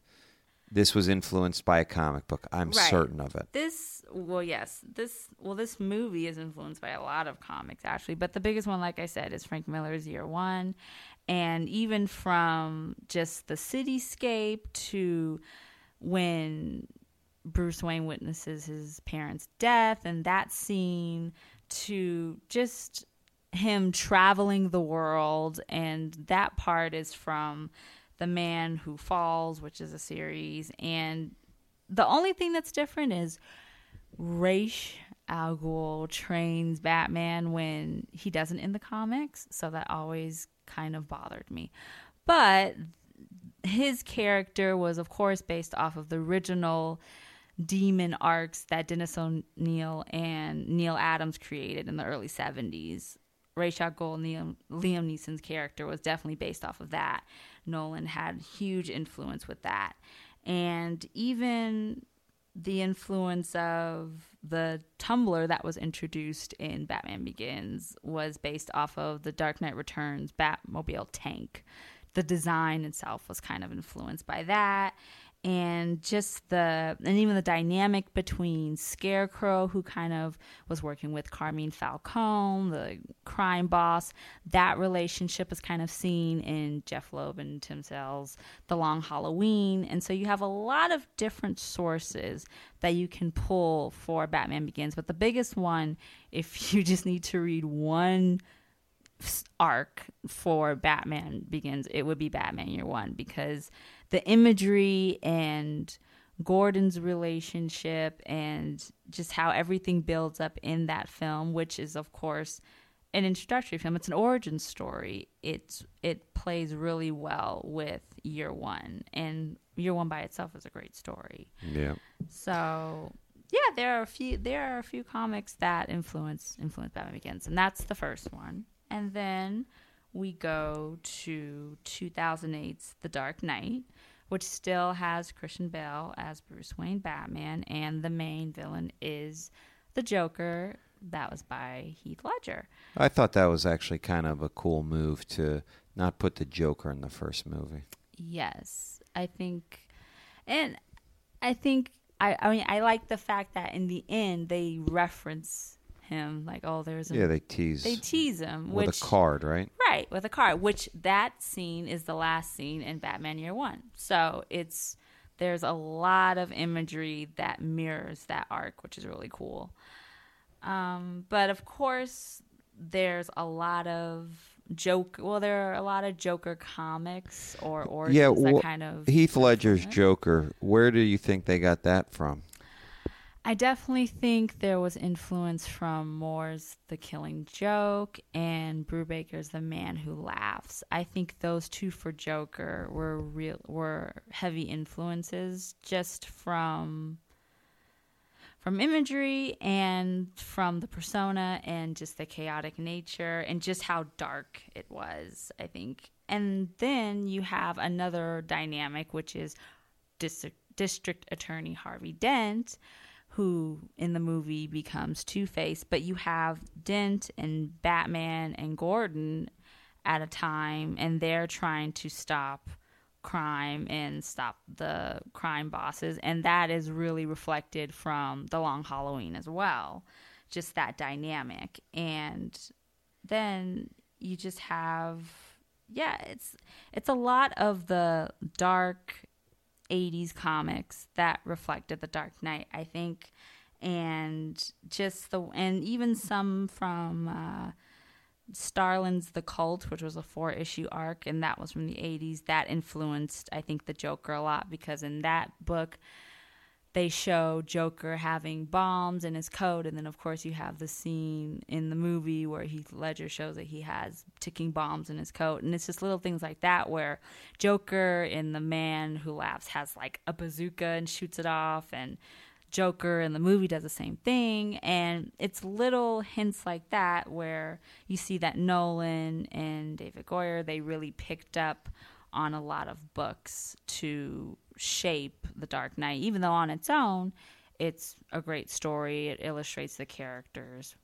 this was influenced by a comic book. I'm Right. certain of it. This well, yes, this well, this movie is influenced by a lot of comics actually, but the biggest one, like I said, is Frank Miller's Year One, and even from just the cityscape to when Bruce Wayne witnesses his parents' death and that scene to just him traveling the world. And that part is from The Man Who Falls, which is a series. And the only thing that's different is Raish Al Ghul trains Batman when he doesn't in the comics, so that always kind of bothered me. But his character was, of course, based off of the original demon arcs that Dennis O'Neil and Neal Adams created in the early 70s. Ra's al Ghul, Liam, Liam Neeson's character, was definitely based off of that. Nolan had huge influence with that. And even the influence of the Tumbler that was introduced in Batman Begins was based off of the Dark Knight Returns Batmobile tank. The design itself was kind of influenced by that and just the and even the dynamic between Scarecrow, who kind of was working with Carmine Falcone, the crime boss, that relationship is kind of seen in Jeph Loeb and Tim Sale's The Long Halloween, and so you have a lot of different sources that you can pull for Batman Begins. But the biggest one, if (laughs) you just need to read one arc for Batman Begins, it would be Batman Year One because the imagery and Gordon's relationship and just how everything builds up in that film, which is of course an introductory film. It's an origin story. It's it plays really well with Year One, and Year One by itself is a great story. Yeah. So yeah, there are a few there are a few comics that influence influence Batman Begins, and that's the first one. And then we go to 2008's The Dark Knight, which still has Christian Bale as Bruce Wayne Batman, and the main villain is the Joker. That was by Heath Ledger. I thought that was actually kind of a cool move to not put the Joker in the first movie. Yes, I think, and I think I. I mean, I like the fact that in the end they reference him like, oh, there's a Yeah, they tease they tease him with which, a card, right? Right, with a card, which that scene is the last scene in Batman Year One. So it's there's a lot of imagery that mirrors that arc, which is really cool. Um, but of course, there's a lot of joke. Well, there are a lot of Joker comics or origins Yeah, that kind of Heath Ledger's. Joker. Where do you think they got that from? I definitely think there was influence from Moore's The Killing Joke and Brubaker's The Man Who Laughs. I think those two for Joker were real were heavy influences just from from imagery and from the persona and just the chaotic nature and just how dark it was, I think. And then you have another dynamic which is District, District Attorney Harvey Dent who in the movie becomes Two Face, but you have Dent and Batman and Gordon at a time, and they're trying to stop crime and stop the crime bosses, and that is really reflected from The Long Halloween as well. Just that dynamic, and then you just have yeah, it's it's a lot of the dark 80s comics that reflected the Dark Knight, I think, and just the and even some from uh, Starlin's The Cult, which was a four issue arc, and that was from the 80s. That influenced, I think, the Joker a lot because in that book, they show Joker having bombs in his coat, and then of course you have the scene in the movie where Heath Ledger shows that he has ticking bombs in his coat, and it's just little things like that where Joker in The Man Who Laughs has like a bazooka and shoots it off, and Joker in the movie does the same thing, and it's little hints like that where you see that Nolan and David Goyer they really picked up on a lot of books to shape The Dark Knight, even though on its own, it's a great story. It illustrates the characters,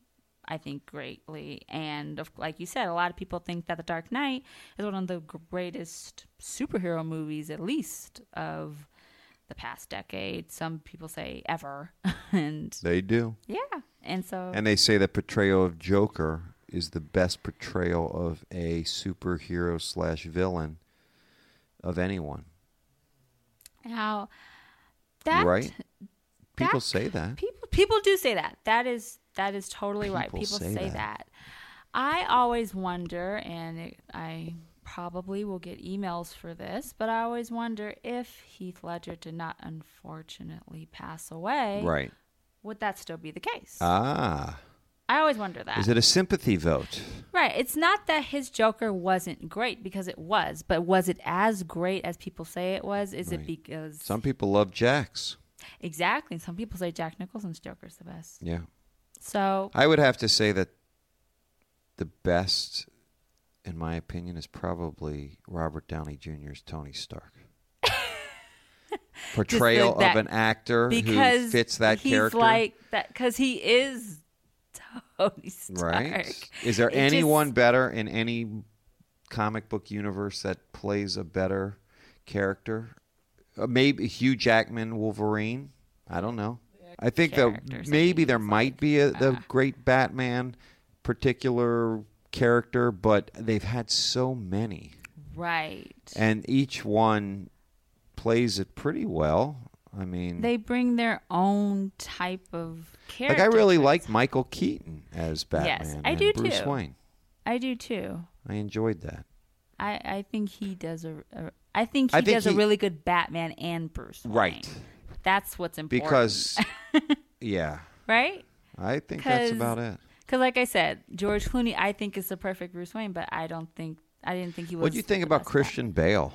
I think, greatly. And of, like you said, a lot of people think that The Dark Knight is one of the greatest superhero movies, at least of the past decade. Some people say ever, (laughs) and They do. yeah, and so And they say the portrayal of Joker is the best portrayal of a superhero slash villain of anyone. How that right? People that- say that. People people do say that. That is that is totally right. People People say say, that. that. I always wonder, and it, I probably will get emails for this, but I always wonder if Heath Ledger did not unfortunately pass away. Right. would that still be the case? Ah. I always wonder that. Is it a sympathy vote? Right. It's not that his Joker wasn't great because it was, but was it as great as people say it was? Is it because Some people love Jack's. exactly? Some people say Jack Nicholson's Joker's the best. Yeah. So I would have to say that the best, in my opinion, is probably Robert Downey Jr.'s Tony Stark. (laughs) Portrayal that- of an actor because who fits that he's character. like that because he is (laughs) Tony Stark. right? Is there It just- anyone better in any comic book universe that plays a better character? Uh, maybe Hugh Jackman Wolverine. I don't know. I think that maybe there might like, be a, the uh, great Batman particular character, but they've had so many, Right. and each one plays it pretty well. I mean, they bring their own type of character. like I really like Michael Keaton as Batman. I and do Bruce too. Wayne. I do too. I enjoyed that. I, I think he does a, a I think he I think does he- a really good Batman and Bruce Wayne. Right. That's what's important. because (laughs) yeah right? i think that's about it Because like I said, George Clooney I think is the perfect Bruce Wayne, but I don't think I didn't think he was. what do you think about christian bale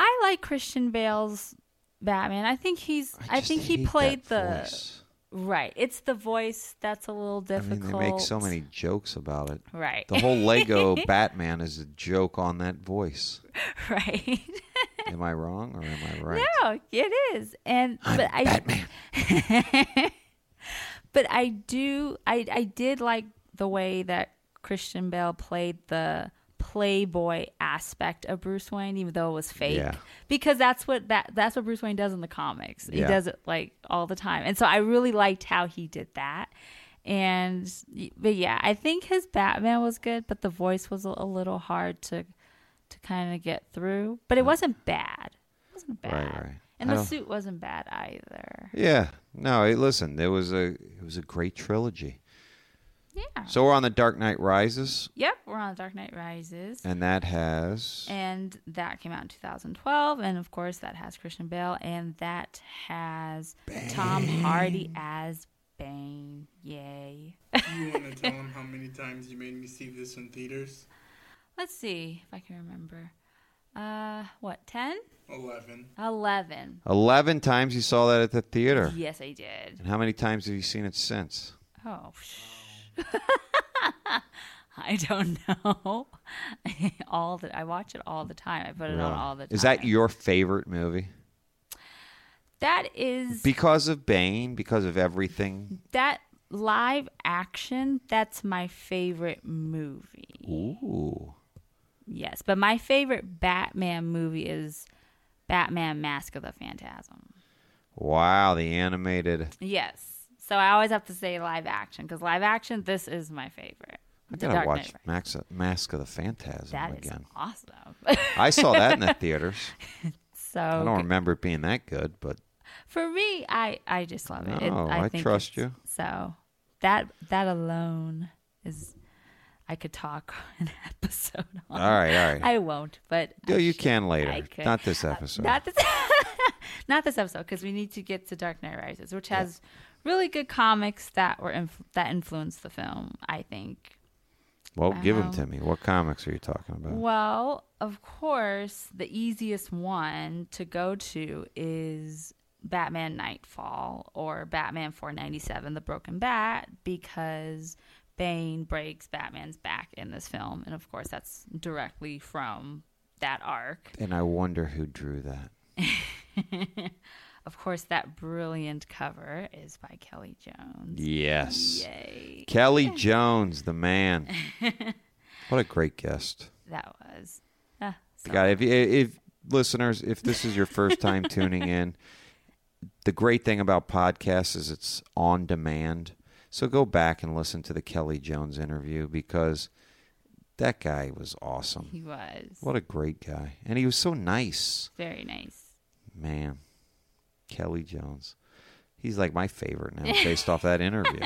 I like Christian Bale's Batman. I think he's. I, just think he played the voice. right. It's the voice that's a little difficult. i mean they make so many jokes about it Right. the whole lego (laughs) batman is a joke on that voice (laughs) right. (laughs) am i wrong or am i right No, it is, and I'm but I batman but I do I I did like the way that Christian Bale played the playboy aspect of Bruce Wayne, even though it was fake. Yeah. Because that's what that that's what Bruce Wayne does in the comics. He Yeah. does it like all the time, and so I really liked how he did that. And but yeah, I think his Batman was good, but the voice was a, little hard to to kind of get through. But it mm. wasn't bad. It wasn't bad. Right, right. And the suit wasn't bad either. yeah no hey, listen there was a it was a great trilogy Yeah. so we're on the dark knight rises Yep, we're on the Dark Knight Rises. and that has And that came out in 2012. And of course, that has Christian Bale. And that has Tom Hardy as Bane. Yay. You want to (laughs) tell him how many times you made me see this in theaters? Let's see if I can remember. Uh, what, 10? Eleven. 11. 11 times you saw that at the theater Yes, I did. and how many times have you seen it since Oh, sh- (laughs) I don't know. (laughs) all the I watch it all the time. I put it on all the time. is that your favorite movie That is because of Bane, because of everything. that live action. That's my favorite movie. Ooh, Yes, but my favorite Batman movie is Batman: Mask of the Phantasm. wow! The animated. Yes, so I always have to say live action because live action. This is my favorite. I The gotta Dark watch Max, Mask of the Phantasm That is again. awesome. I saw that in the (laughs) theaters. so I don't remember it being that good, but for me, I I just love it. It- No, I trust you. So that that alone is. I could talk (laughs) an episode on. all right, all right. I won't, but Yeah, I you should. can later. I could. Not this Uh, episode. not this. (laughs) not this episode because we need to get to Dark Knight Rises, which has really good comics that were inf- that influenced the film. I think. well, give them Um, to me. What comics are you talking about? Well, of course, the easiest one to go to is Batman Knightfall or Batman 497 The Broken Bat because Bane breaks Batman's back in this film and of course that's directly from that arc. and I wonder who drew that. (laughs) Of course that brilliant cover is by Kelley Jones. Yes, Yay. Kelley (laughs) Jones, the man. (laughs) what a great guest. That was uh, so- God, if, if listeners, if this is your first time (laughs) tuning in, the great thing about podcasts is it's on demand. So go back and listen to the Kelley Jones interview because that guy was awesome. he was What a great guy. And he was so nice. very nice. Man, Kelley Jones. He's like my favorite now (laughs) based off that interview.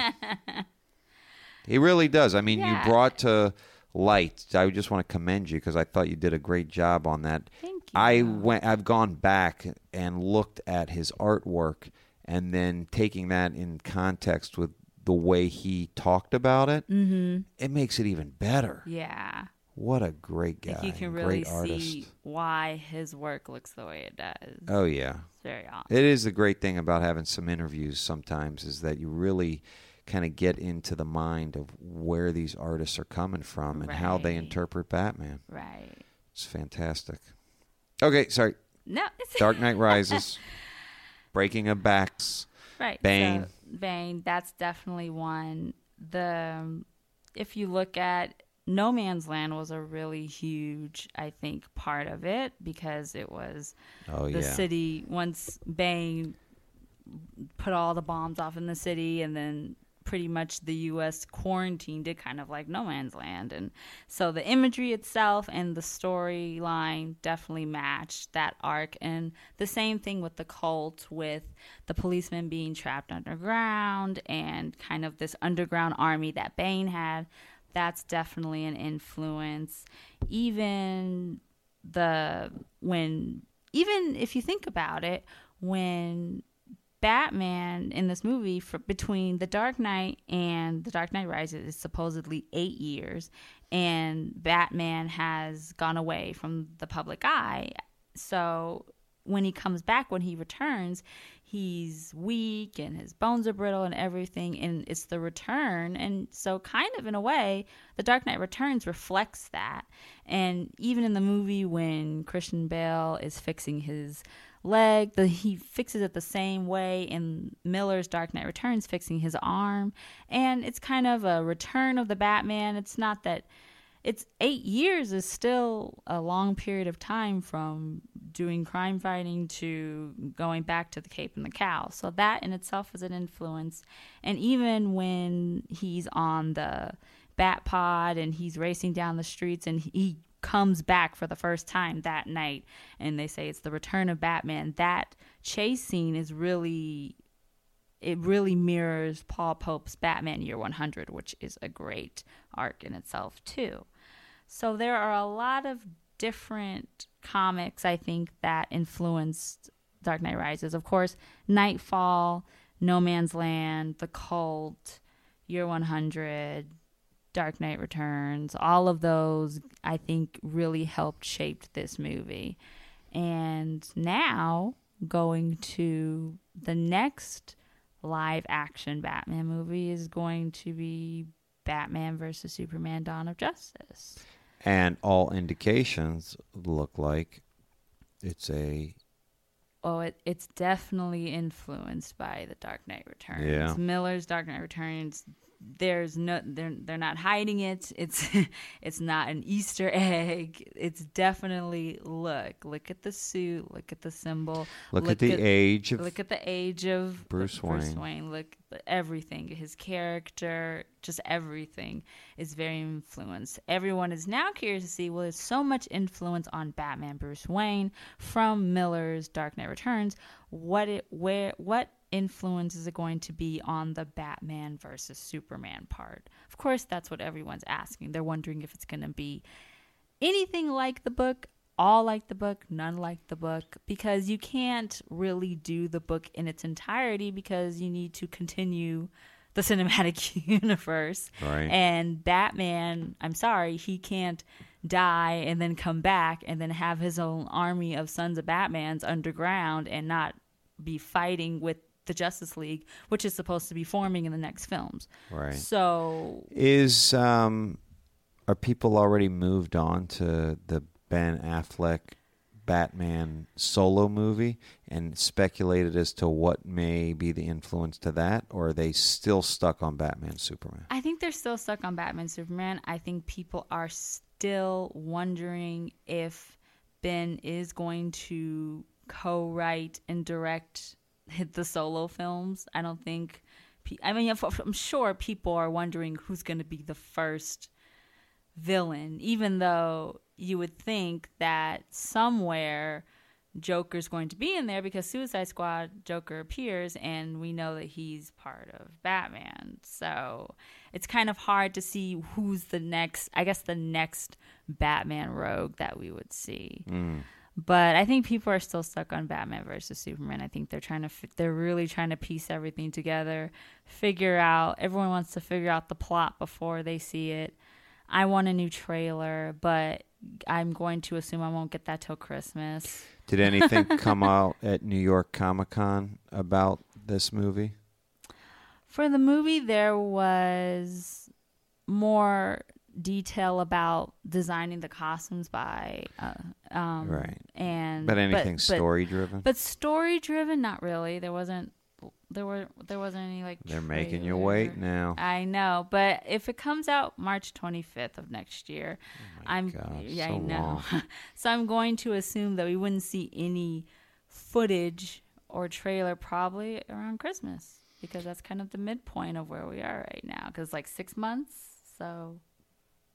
He really does. I mean, Yeah. you brought to light. I just want to commend you because I thought you did a great job on that. Thank you. I went. I've gone back and looked at his artwork, and then taking that in context with the way he talked about it, mm-hmm. it makes it even better. Yeah. What a great guy. You can really great artist. see why his work looks the way it does. Oh yeah. It's very awesome. It is the great thing about having some interviews sometimes is that you really kind of get into the mind of where these artists are coming from and how they interpret Batman. Right. It's fantastic. Okay, sorry. No, it's (laughs) Dark Knight Rises. Breaking of Backs. Right. Bane. So, Bane, that's definitely one. The um, if you look at No Man's Land was a really huge, I think, part of it because it was Oh the yeah. city once Bane put all the bombs off in the city and then pretty much the US quarantined it kind of like no man's land. And so the imagery itself and the storyline definitely matched that arc. And the same thing with the cult with the policemen being trapped underground and kind of this underground army that Bane had that's definitely an influence. Even the when even if you think about it when Batman in this movie for between The Dark Knight and The Dark Knight Rises is supposedly 8 years and Batman has gone away from the public eye. So when he comes back when he returns he's weak and his bones are brittle and everything and it's the return. And so kind of in a way the dark knight returns reflects that. And even in the movie when christian bale is fixing his leg the, he fixes it the same way in miller's dark knight returns fixing his arm. And it's kind of a return of the batman. It's not that it's eight years is still a long period of time from doing crime fighting to going back to the Cape and the Cowl. So that in itself is an influence. And even when he's on the Bat Pod and he's racing down the streets and he comes back for the first time that night and they say it's the return of Batman, that chase scene is really it really mirrors Paul Pope's Batman Year 100, which is a great arc in itself, too. So there are a lot of different comics, I think, that influenced Dark Knight Rises. Of course, Knightfall, No Man's Land, The Cult, Year 100, Dark Knight Returns, all of those, I think, really helped shape this movie. And now, going to the next live action Batman movie is going to be Batman versus Superman Dawn of Justice. And all indications look like it's a Oh, it, it's definitely influenced by the Dark Knight Returns. Yeah. Miller's Dark Knight Returns. There's no, they're they're not hiding it. It's (laughs) it's not an Easter egg. It's definitely look, look at the suit, look at the symbol, look, at the age of look at the age of Bruce Bruce Wayne. Wayne. Look everything, his character, just everything is very influenced. Everyone is now curious to see well, there's so much influence on Batman, Bruce Wayne from Miller's Dark Knight Returns. What it where what influence is it going to be on the Batman versus Superman part? Of course, that's what everyone's asking. They're wondering if it's going to be anything like the book, all like the book, none like the book, because you can't really do the book in its entirety because you need to continue the (laughs) cinematic universe. Right. And Batman, I'm sorry, he can't die and then come back and then have his own army of sons of Batmans underground and not be fighting with the Justice League, which is supposed to be forming in the next films. right. So Is um are people already moved on to the Ben Affleck Batman solo movie and speculated as to what may be the influence to that or are they still stuck on Batman Superman? I think they're still stuck on Batman Superman. I think people are still wondering if Ben is going to co-write and direct hit the solo films. I don't think. I mean, I'm sure people are wondering who's going to be the first villain, even though you would think that somewhere Joker's going to be in there because Suicide Squad Joker appears and we know that he's part of Batman. So it's kind of hard to see who's the next, I guess, the next Batman rogue that we would see. Mm. But I think people are still stuck on Batman versus Superman. I think they're trying to they're really trying to piece everything together, figure out everyone wants to figure out the plot before they see it. I want a new trailer, but I'm going to assume I won't get that till Christmas. Did anything (laughs) come out at New York Comic Con about this movie? For the movie, there was more detail about designing the costumes by, uh, um, Right. And But anything but- story driven? but story driven, not really. There wasn't. There were there wasn't any like. They're making you trailer. wait now. I know, but if it comes out March 25th of next year, I'm Oh God, yeah, so I know. (laughs) so I'm going to assume that we wouldn't see any footage or trailer probably around Christmas because that's kind of the midpoint of where we are right now because like 6 months. So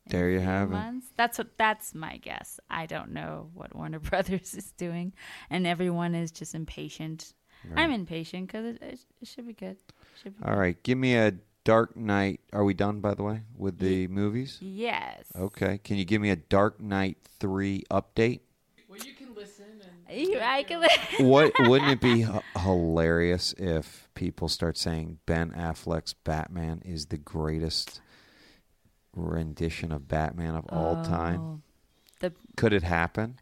There you three have it. That's what that's my guess. I don't know what Warner (laughs) Brothers is doing and everyone is just impatient. I'm impatient cuz it, it, it should be good. Should be All right, give me a Dark Knight. Are we done, by the way, with the movies? Yes. Okay. Can you give me a Dark Knight 3 update? Well, you can listen and. You, I can (laughs) what wouldn't it be (laughs) h- hilarious if people start saying Ben Affleck's Batman is the greatest rendition of Batman of all oh. time? Oh, The Could it happen?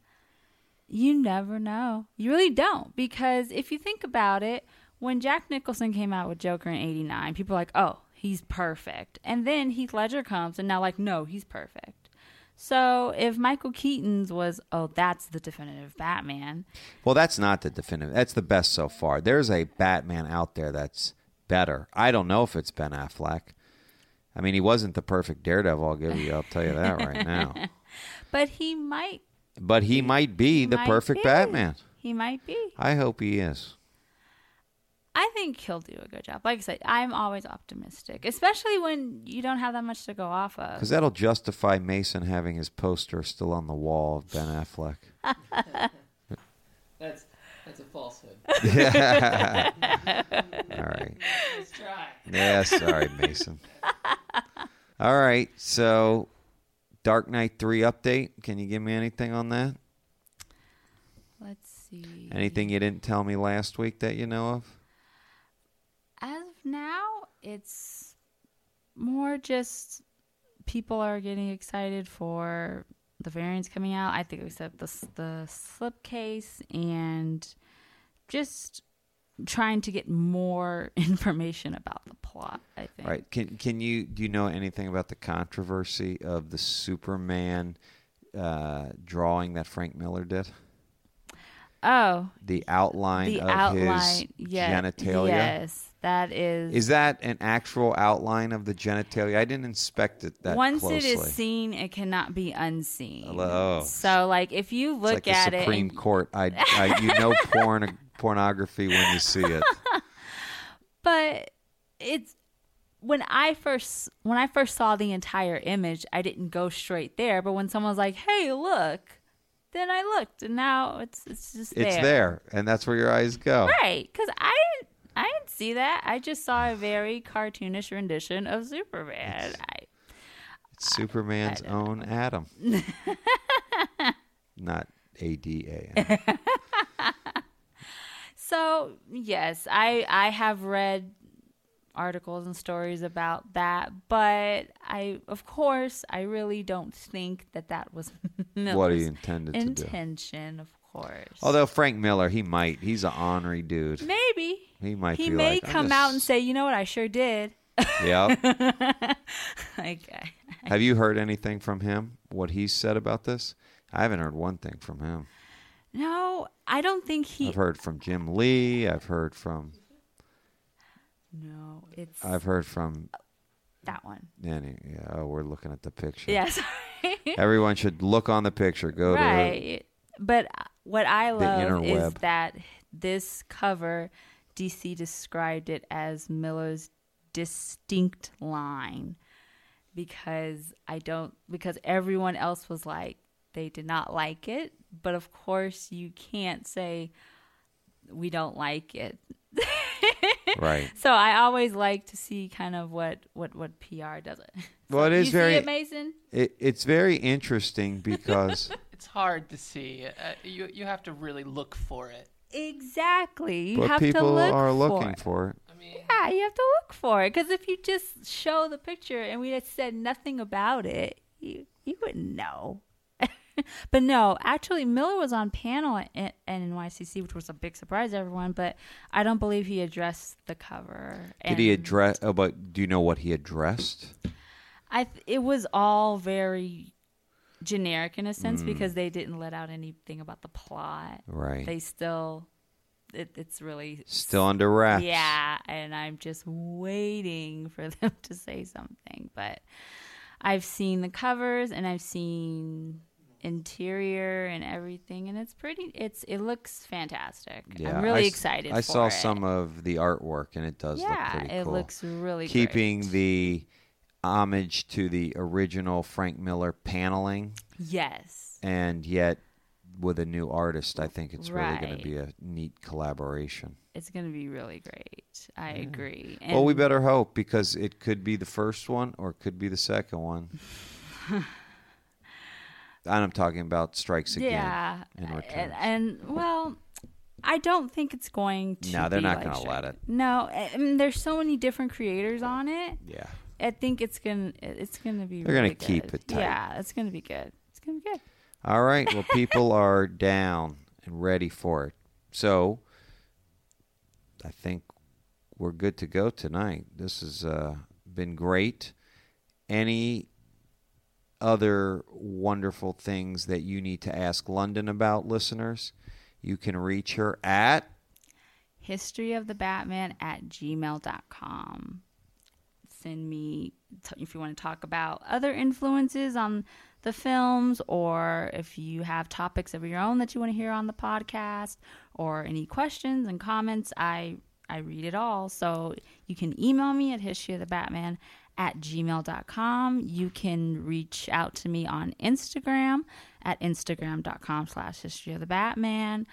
you never know. You really don't because if you think about it, when Jack Nicholson came out with Joker in '89, people were like, "Oh, he's perfect," and then Heath Ledger comes, and now like, "No, he's perfect." So if Michael Keaton's was, "Oh, that's the definitive Batman," Well, that's not the definitive. That's the best so far. There's a Batman out there that's better. I don't know if it's Ben Affleck. I mean, he wasn't the perfect Daredevil. I'll give you. I'll tell you that right now. (laughs) but he might. But he might be the might perfect be. Batman. He might be. I hope he is. I think he'll do a good job. Like I said, I'm always optimistic, especially when you don't have that much to go off of. Because that'll justify Mason having his poster still on the wall of Ben Affleck. (laughs) That's that's a falsehood. (laughs) Yeah. All right. Let's try. Yeah, sorry, Mason. (laughs) All right. So, Dark Knight 3 update. Can you give me anything on that? Let's see. Anything you didn't tell me last week that you know of? As of now, it's more just people are getting excited for the variants coming out. I think we said the the slipcase and just trying to get more (laughs) information about the plot. I think. Right. Can can you do you know anything about the controversy of the Superman uh, drawing that Frank Miller did? Oh, The outline the of outline. his yeah, genitalia. Yes, that is. Is that an actual outline of the genitalia? I didn't inspect it that Once closely. it is seen, it cannot be unseen. Hello. So, like, if you look like at the it, Supreme Court. I, I you know porn (laughs) pornography when you see it. (laughs) but it's when I first when I first saw the entire image, I didn't go straight there. But when someone was like, "Hey, look," then I looked, and now it's it's just It's there. there, and that's where your eyes go. right? Because I didn't I didn't see that. I just saw a very cartoonish rendition of Superman. I, It's Superman's don't own Adam, (laughs) not A D A M. (laughs) So yes, I I have read articles and stories about that, but I of course I really don't think that that was (laughs) What he intended to do. intention. Of course, Although Frank Miller, he might. He's an ornery dude. maybe He might he may like, come just- out and say, you know what, I sure did. "Yeah." (laughs) I- Have you heard anything from him? What he said about this? I haven't heard one thing from him. No, I don't think he. I've heard from Jim Lee. I've heard from. no, it's I've heard from. that one. Any, yeah, oh, we're looking at the picture. Yeah. (laughs) Everyone should look on the picture. Go to right. But uh, what I love is that this cover, DC described it as Miller's distinct line because I don't because everyone else was like they did not like it, but of course you can't say we don't like it. (laughs) right. So I always like to see kind of what what what PR does it. (laughs) Well, it So is you very- see it, Mason. It, it's very interesting (laughs) because It's it's hard to see. Uh, you you have to really look for it. Exactly. You but have to people look are for looking it. for it. I mean, Yeah, you have to look for it because if you just show the picture and we had said nothing about it, you you wouldn't know. (laughs) but no, actually, Miller was on panel at, NYCC, which was a big surprise to everyone. But I don't believe he addressed the cover. Did he address? Oh, but do you know what he addressed? I th- it was all very generic in a sense Mm. because they didn't let out anything about the plot. Right. They still, it, it's really Still under wraps. Yeah, and I'm just waiting (laughs) for them to say something. But I've seen the covers and I've seen interior and everything, and it's pretty. It's it looks fantastic. Yeah, I'm really I excited. I saw it. some of the artwork, and it does Yeah, look pretty it cool. looks really keeping great. the homage to the original Frank Miller paneling, yes. and yet with a new artist. I think it's really going to be a neat collaboration. It's gonna be really great. I agree. well, we better hope because it could be the first one or it could be the second one. (laughs) and I'm talking about Strikes Again Yeah, and and, Returns. and well, I don't think it's going to. No, they're not like gonna let it. No, I mean, there's so many different creators on it. yeah. I think it's gonna it's gonna be. They're gonna really keep good. it tight. Yeah, it's gonna be good. It's gonna be good. All right. Well, people (laughs) are down and ready for it. So I think we're good to go tonight. This has uh, been great. Any other wonderful things that you need to ask Londyn about, listeners? You can reach her at historyofthebatman of the Batman at gmail.com. Send me t- if you want to talk about other influences on the films, or if you have topics of your own that you want to hear on the podcast, or any questions and comments. I I read it all. So you can email me at history of the Batman at gmail.com. You can reach out to me on Instagram at instagram.com slash history of the Batman.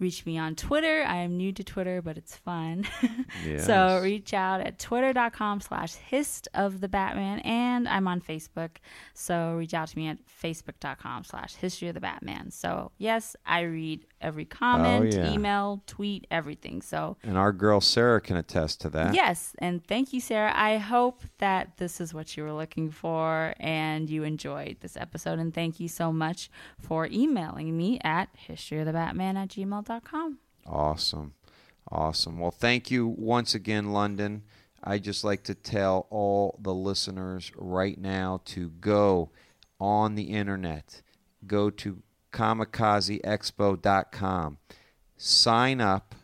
Reach me on Twitter. I am new to Twitter, but it's fun. (laughs) Yes. so reach out at twitter.com slash hist of the Batman. And I'm on Facebook. So reach out to me at facebook.com slash history of the Batman. So yes, I read every oh, comment, yeah. email, tweet, everything. So and our girl Sarah can attest to that. Yes, and thank you, Sarah. I hope that this is what you were looking for and you enjoyed this episode. And thank you so much for emailing me at historyofthebatman at gmail.com. Awesome. Awesome. Well, thank you once again, Londyn. I just like to tell all the listeners right now to go on the internet, go to comikazeexpo.com, sign up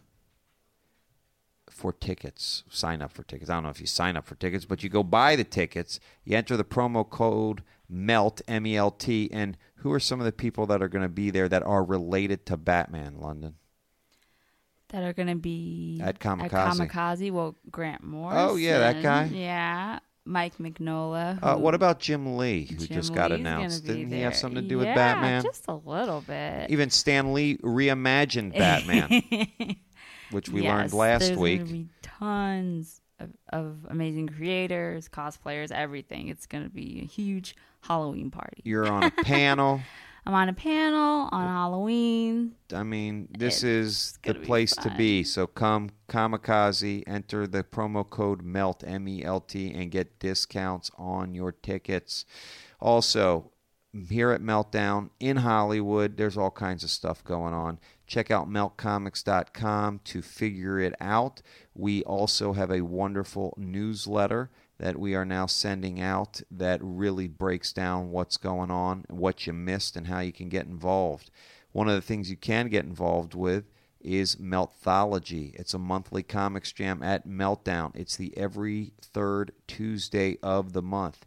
for tickets. Sign up for tickets. I don't know if you sign up for tickets, but you go buy the tickets. You enter the promo code MELT, M E L T, and who are some of the people that are going to be there that are related to Batman, Londyn? That are going to be At Comikaze. At Comikaze. Well, Grant Morrison. Oh, yeah, that guy. Yeah. Mike Mignola. Uh, what about Jim Lee, who Jim just got Lee's announced? Didn't he have something to do with Batman? Just a little bit. Even Stan Lee reimagined (laughs) Batman, which we learned last there's week. Tons of, of amazing creators, cosplayers, everything. It's going to be a huge Halloween party. You're on a (laughs) panel. I'm on a panel on Halloween. I mean, this It's is the place to be. So come Comikaze, enter the promo code MELT, M E L T, and get discounts on your tickets. Also, here at Meltdown in Hollywood, there's all kinds of stuff going on. Check out meltcomics.com to figure it out. We also have a wonderful newsletter that we are now sending out that really breaks down what's going on, what you missed, and how you can get involved. One of the things you can get involved with is Meltthology. It's a monthly comics jam at Meltdown. It's the every third Tuesday of the month.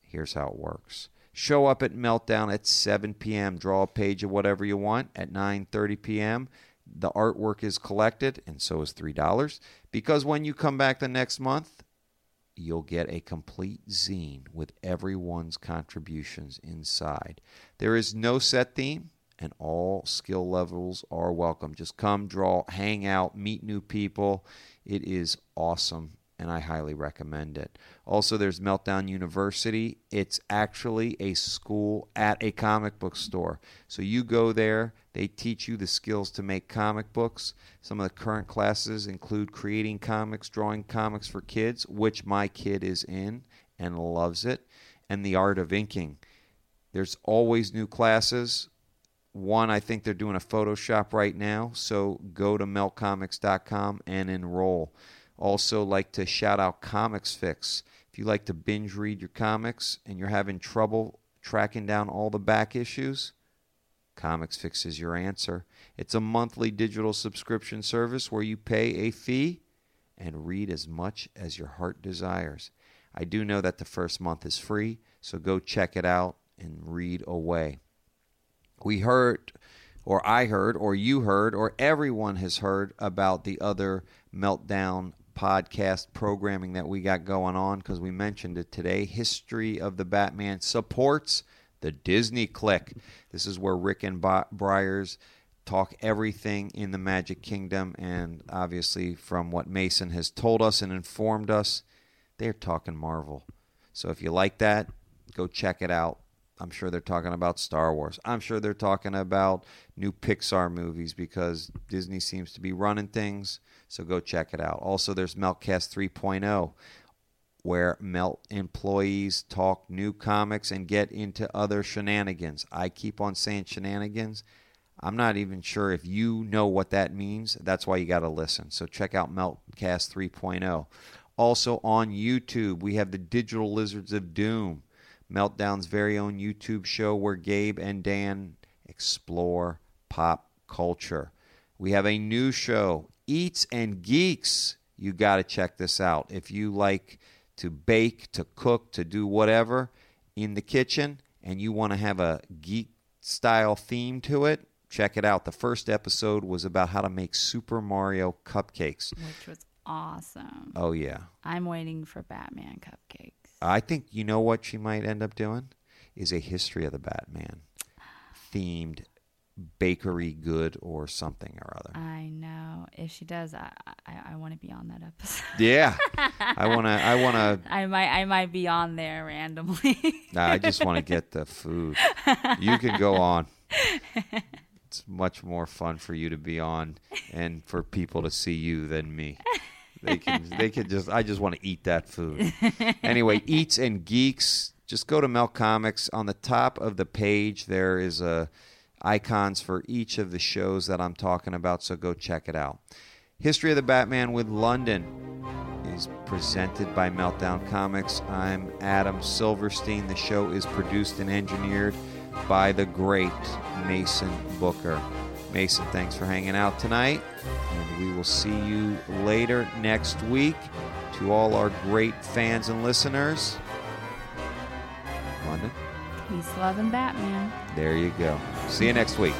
Here's how it works. Show up at Meltdown at 7 p.m. Draw a page of whatever you want at 9:30 p.m. The artwork is collected, and so is three dollars. Because when you come back the next month, you'll get a complete zine with everyone's contributions inside. There is no set theme, and all skill levels are welcome. Just come, draw, hang out, meet new people. It is awesome and I highly recommend it. Also, there's Meltdown University. It's actually a school at a comic book store. So you go there, they teach you the skills to make comic books. Some of the current classes include creating comics, drawing comics for kids, which my kid is in and loves it, and the art of inking. There's always new classes. One, I think they're doing a Photoshop right now, so go to meltcomics.com and enroll. Also, like to shout out Comics Fix. If you like to binge read your comics and you're having trouble tracking down all the back issues, Comics Fix is your answer. It's a monthly digital subscription service where you pay a fee and read as much as your heart desires. I do know that the first month is free, so go check it out and read away. We heard, or I heard, or you heard, or everyone has heard about the other Meltdown podcast programming that we got going on because we mentioned it today. History of the Batman supports the Disney Click. This is where Rick and Bo- Briars talk everything in the Magic Kingdom, and obviously, from what Mason has told us and informed us, they're talking Marvel. So if you like that, go check it out. I'm sure they're talking about Star Wars. I'm sure they're talking about new Pixar movies because Disney seems to be running things. So go check it out. Also, there's Meltcast 3.0, where Melt employees talk new comics and get into other shenanigans. I keep on saying shenanigans. I'm not even sure if you know what that means. That's why you got to listen. So check out Meltcast 3.0. Also on YouTube, we have the Digital Lizards of Doom, Meltdown's very own YouTube show where Gabe and Dan explore pop culture. We have a new show, Eats and Geeks. You got to check this out. If you like to bake, to cook, to do whatever in the kitchen, and you want to have a geek style theme to it, check it out. The first episode was about how to make Super Mario cupcakes. which was awesome. Oh, yeah. I'm waiting for Batman cupcakes. I think you know what she might end up doing is a history of the Batman themed bakery good or something or other. I know. If she does, I I, I want to be on that episode. Yeah. I want to (laughs) I want to I might I might be on there randomly. Nah, I just want to get the food. You can go on. It's much more fun for you to be on and for people to see you than me. They can they can just I just want to eat that food. Anyway, eats and geeks. Just go to Melt Comics. On the top of the page there is a icons for each of the shows that I'm talking about, so go check it out. History of the Batman with Londyn is presented by Meltdown Comics. I'm Adam Silverstein. The show is produced and engineered by the great Mason Booker. Mason, thanks for hanging out tonight, and we will see you later next week. To all our great fans and listeners, Londyn, Love, and Batman. there you go. See you next week.